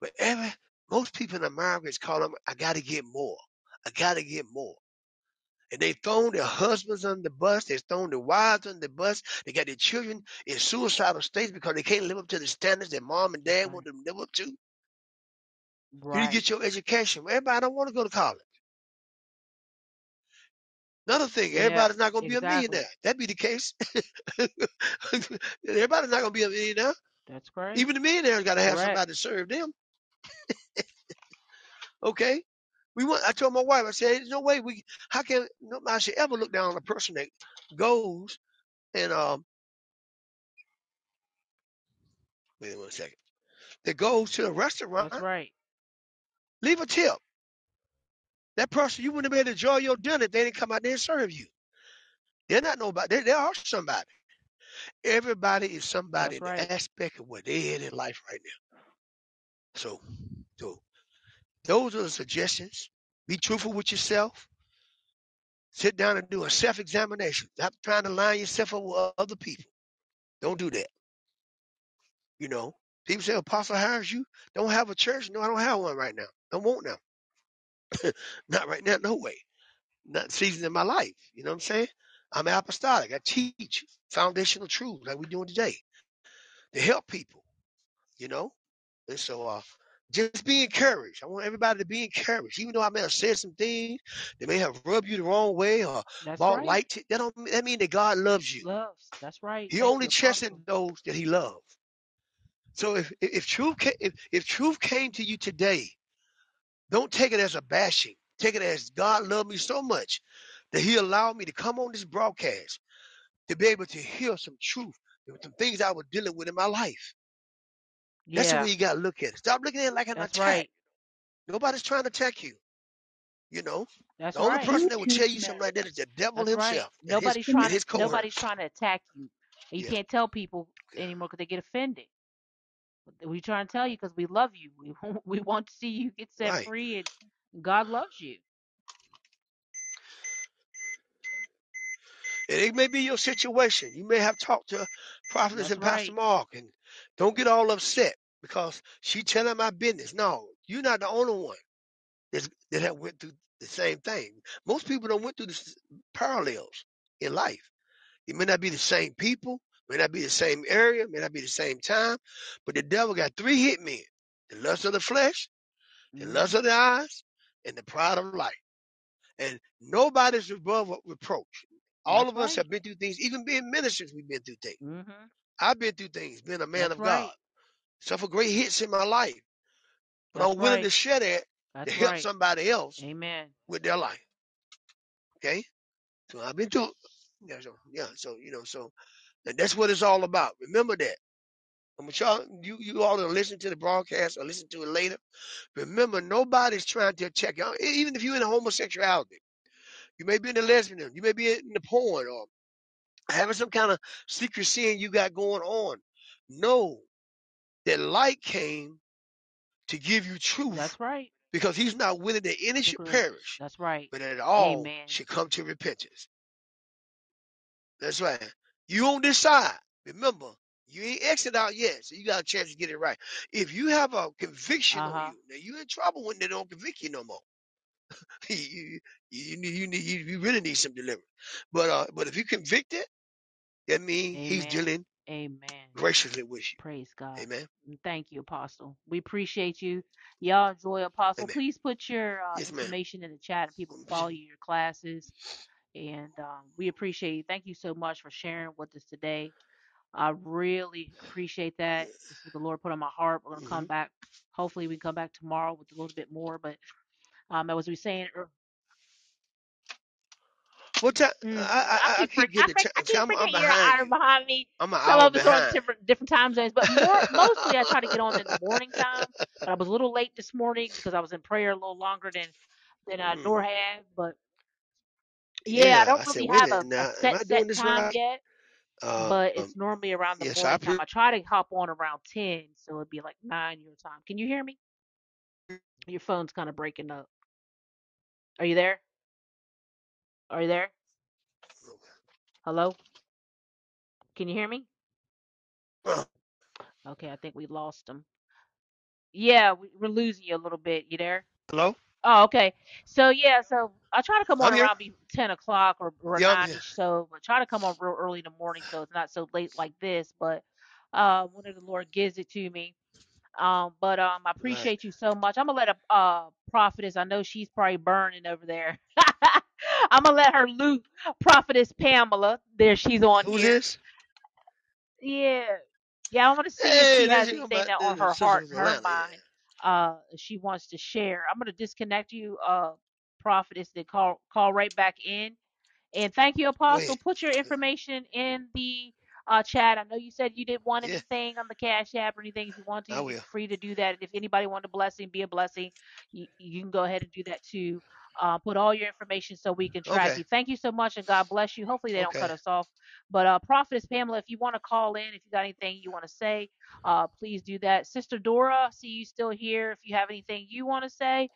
But every most people in America is calling them, I gotta get more. I gotta get more. And they thrown their husbands on the bus, they thrown their wives on the bus, they got their children in suicidal states because they can't live up to the standards that mom and dad Right. want them to live up to. You Right. get your education. Everybody don't want to go to college. Another thing, Yeah. everybody's not gonna be a Exactly. millionaire. That'd be the case. everybody's not gonna be a millionaire. That's correct. Even the millionaires gotta have Correct. somebody to serve them. Okay. We want. I told my wife. I said, "There's no way we. How can nobody should ever look down on a person that goes and um. Wait one second. That goes to a restaurant, That's right. leave a tip. That person, you wouldn't be able to enjoy your dinner if they didn't come out there and serve you. They're not nobody. They, they are somebody. Everybody is somebody That's in right. the aspect of what they in in life right now. So, so those are the suggestions. Be truthful with yourself. Sit down and do a self-examination. Stop trying to line yourself up with other people. Don't do that. You know, people say Apostle Harris, you don't have a church. No, I don't have one right now. I won't now. Not right now, no way. Not season in my life. You know what I'm saying? I'm apostolic. I teach foundational truths like we're doing today to help people, you know? And so uh just be encouraged. I want everybody to be encouraged. Even though I may have said some things that may have rubbed you the wrong way or That's brought right. light to that don't that mean that God loves you. Loves. That's right. He Thank only chastens Apostle. those that he loves. So if if if truth ca- if, if truth came to you today, don't take it as a bashing. Take it as God loved me so much that He allowed me to come on this broadcast to be able to hear some truth, some things I was dealing with in my life. That's the Yeah. way you gotta look at it. Stop looking at it like an That's attack. right. Nobody's trying to attack you. You know, That's the only right. person that would tell you something like that is the devil That's right. himself and his Nobody's and trying his to. Nobody's cohorts. trying to attack you. And you Yeah. can't tell people anymore because they get offended. We trying to tell you because we love you. We we want to see you get set Right. free, and God loves you. And it may be your situation. You may have talked to Prophetess That's and Pastor right. Mark, and don't get all upset because she telling my business. No, you're not the only one that's, that have went through the same thing. Most people don't went through the parallels in life. It may not be the same people, may not be the same area, may not be the same time, but the devil got three hit men: the lust of the flesh, the lust hmm of the eyes, and the pride of life. And nobody's above reproach. All That's of us right. have been through things, even being ministers, we've been through things. hmm I've been through things, being a man That's of God, suffered great hits in my life, but That's I'm willing to share that to help right. somebody else Amen. with their life. Okay, so I've been through, yeah, so yeah, so you know, so and that's what it's all about. Remember that. I'm y'all, you you all to listen to the broadcast or listen to it later. Remember, nobody's trying to attack you. E- Even if you're in homosexuality, you may be in the lesbian, you may be in the porn, or having some kind of secret sin you got going on. Know that light came to give you truth That's right. because he's not willing that any should perish, That's right. but that all Amen. should come to repentance. That's right. You on this side. Remember, you ain't exit out yet, so you got a chance to get it right. If you have a conviction Uh-huh. on you, now you in trouble when they don't convict you no more. you, you, need, you need, you, really need some deliverance. But uh, but if you convicted, that means he's Amen. dealing Amen. graciously with you. Praise God. Amen. And Thank you, Apostle. We appreciate you. Y'all enjoy Apostle. Amen. Please put your uh, Yes, ma'am. information in the chat and people can follow you your classes. And um, we appreciate you. Thank you so much for sharing with us today. I really appreciate that. This is what the Lord put on my heart. We're gonna come Mhm. back. Hopefully, we can come back tomorrow with a little bit more. But um, as we were saying, ear- What time? mm, I, I, I I, keep keep forget- I, getting the I. Keep I'm, I'm forgetting you're an behind hour you. behind me. I'm an Some hour of us are on behind. different different time zones, but more mostly I try to get on in the morning time. But I was a little late this morning because I was in prayer a little longer than than I Mm. nor have. Yeah, I Yeah, don't I said, really wait a have a, minute a now. Am set I set doing this time right? yet. Uh, but um, it's normally around the yes, I morning time. I try to hop on around 10, so it'd be like 9 your time. Can you hear me? Your phone's kind of breaking up. Are you there? Are you there? Hello? Can you hear me? Okay, I think we lost him. Yeah, we, we're losing you a little bit. You there? hello? Oh, okay. So yeah, so I try to come on I'm here. around be 10 o'clock or, or Yeah, I'm 9 here. ish. So but try to come on real early in the morning so it's not so late like this. But uh, whenever the Lord gives it to me. Um, but um, I Right. appreciate you so much. I'm gonna let a uh prophetess. I know she's probably burning over there. I'm gonna let her loot prophetess Pamela. There, she's on Who's here. this? Yeah, yeah. I want to see if Hey, she has anything that on her heart and her Atlanta. Mind. Uh, she wants to share. I'm gonna disconnect you, uh, prophetess. Then call call right back in. And thank you, Apostle. ahead. Put your information in the uh, chat. I know you said you didn't want Yeah, anything on the Cash App or anything. If you want to, I you're will. free to do that. If anybody want a blessing, be a blessing. You, you can go ahead and do that too. Uh, put all your information so we can track Okay. you. Thank you so much, and God bless you. Hopefully they don't cut us off. But uh, Prophetess Pamela, if you want to call in, if you got anything you want to say, uh, please do that. Sister Dora, see you still here. If you have anything you want to say,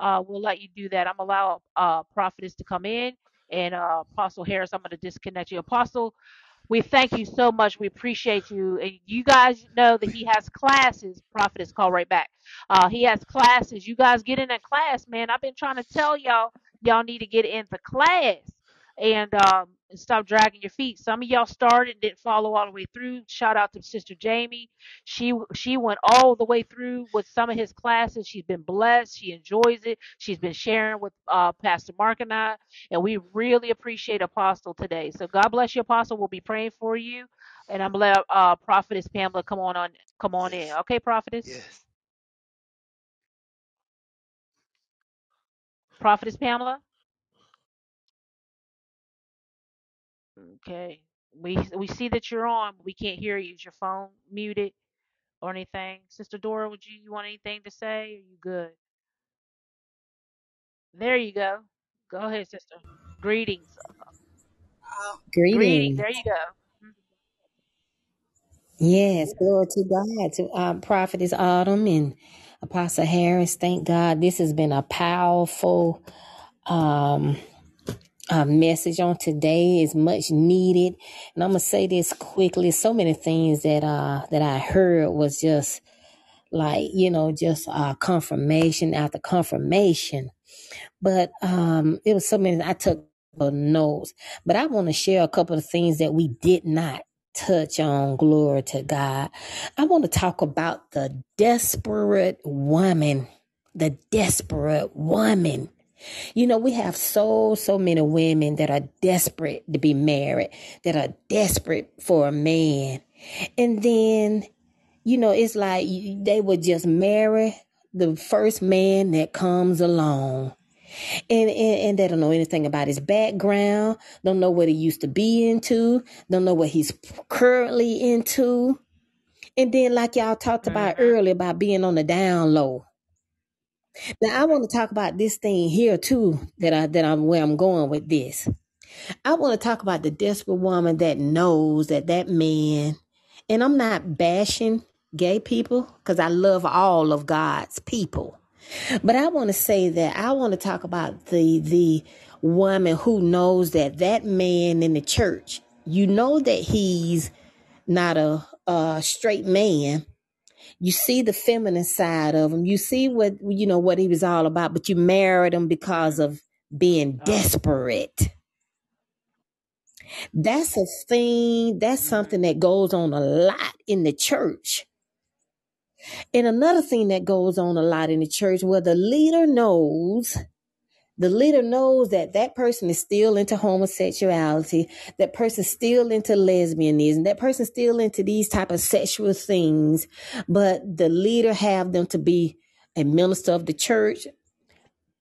uh, we'll let you do that. I'm allow uh, Prophetess to come in and uh, Apostle Harris, I'm going to disconnect you. Apostle, we thank you so much. We appreciate you. And you guys know that he has classes. Prophet is call right back. Uh, he has classes. You guys get in that class, man. I've been trying to tell y'all, y'all need to get into class and um, and stop dragging your feet. Some of y'all started and didn't follow all the way through. Shout out to Sister Jamie. She she went all the way through with some of his classes. She's been blessed. She enjoys it. She's been sharing with uh, Pastor Mark and I, and we really appreciate Apostle today. So God bless you, Apostle. We'll be praying for you, and I'm let uh, Prophetess Pamela come on on come on in. Okay, Prophetess. Yes. Prophetess Pamela. Okay. We we see that you're on, but we can't hear you. Is your phone muted or anything? Sister Dora, would you, you want anything to say? Are you good? There you go. Go ahead, sister. Greetings. Greetings. Greetings. There you go. Mhm. Yes, glory to God, to uh, Prophetess Autumn and Apostle Harris. Thank God this has been a powerful um, uh, message on today. is much needed. And I'm to say this quickly. So many things that uh, that I heard was just like, you know, just uh, confirmation after confirmation. But um, it was so many, I took a notes. But I want to share a couple of things that we did not touch on. Glory to God. I want to talk about the desperate woman. The desperate woman. You know, we have so, so many women that are desperate to be married, that are desperate for a man. And then, you know, it's like they would just marry the first man that comes along and, and and they don't know anything about his background, don't know what he used to be into, don't know what he's currently into. And then, like y'all talked about Mhm. earlier, about being on the down low. Now, I want to talk about this thing here too. That I that I'm where I'm going with this. I want to talk about the desperate woman that knows that that man. And I'm not bashing gay people because I love all of God's people. But I want to say that I want to talk about the the woman who knows that that man in the church, you know that he's not a, a straight man. You see the feminine side of him. You see what you know what he was all about, but you married him because of being oh. desperate. That's a thing, that's mm-hmm. something that goes on a lot in the church. And another thing that goes on a lot in the church where the leader knows the leader knows that that person is still into homosexuality that person's still into lesbianism that person's still into these type of sexual things but the leader have them to be a minister of the church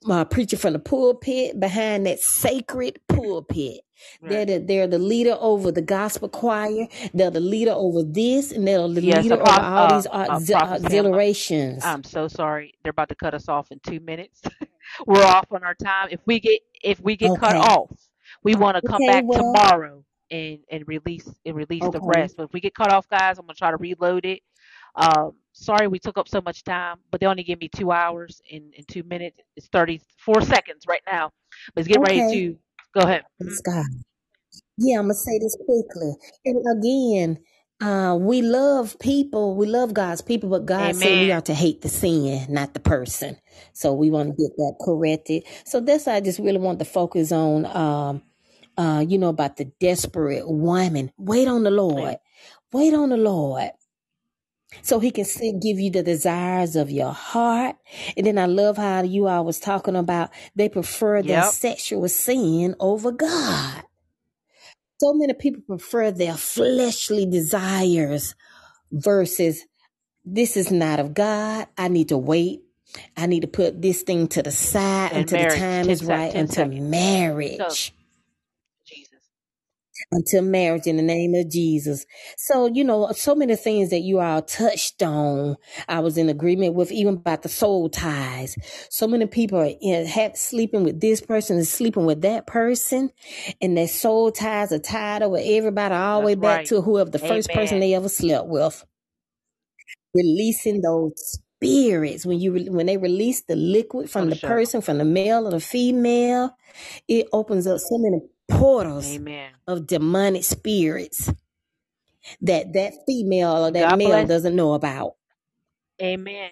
uh, preaching from the pulpit behind that sacred pulpit Right. they're the, they're the leader over the gospel choir. They're the leader over this, and they're the Yes, leader over all uh, these uh, auxi- Prophet auxiliations. I'm so sorry. They're about to cut us off in two minutes. We're off on our time. If we get if we get cut off, we want to come Okay, back well, tomorrow and and release and release the rest. But if we get cut off, guys, I'm gonna try to reload it. Um, sorry we took up so much time, but they only give me two hours in in two minutes. It's 34 seconds right now. Let's get ready to go ahead. Praise God. Yeah, I'm gonna say this quickly. And again, uh, we love people, we love God's people, but God said we Amen. are to hate the sin, not the person. So we want to get that corrected. So that's why I just really want to focus on um uh, you know, about the desperate woman. Wait on the Lord. Wait on the Lord. So he can still give you the desires of your heart. And then I love how you all was talking about they prefer their Yep. sexual sin over God. So many people prefer their fleshly desires versus this is not of God. I need to wait. I need to put this thing to the side And until the time is right, until seconds. So, marriage. Jesus. Until marriage in the name of Jesus. So, you know, so many things that you all touched on, I was in agreement with, even about the soul ties. So many people are in, have, sleeping with this person and sleeping with that person, and their soul ties are tied over everybody all the way back right. to whoever the first person they ever slept with. Releasing those spirits when you when they release the liquid from For the sure. person, from the male or the female, it opens up so many portals Amen. of demonic spirits that that female or that God male bless. doesn't know about. Amen.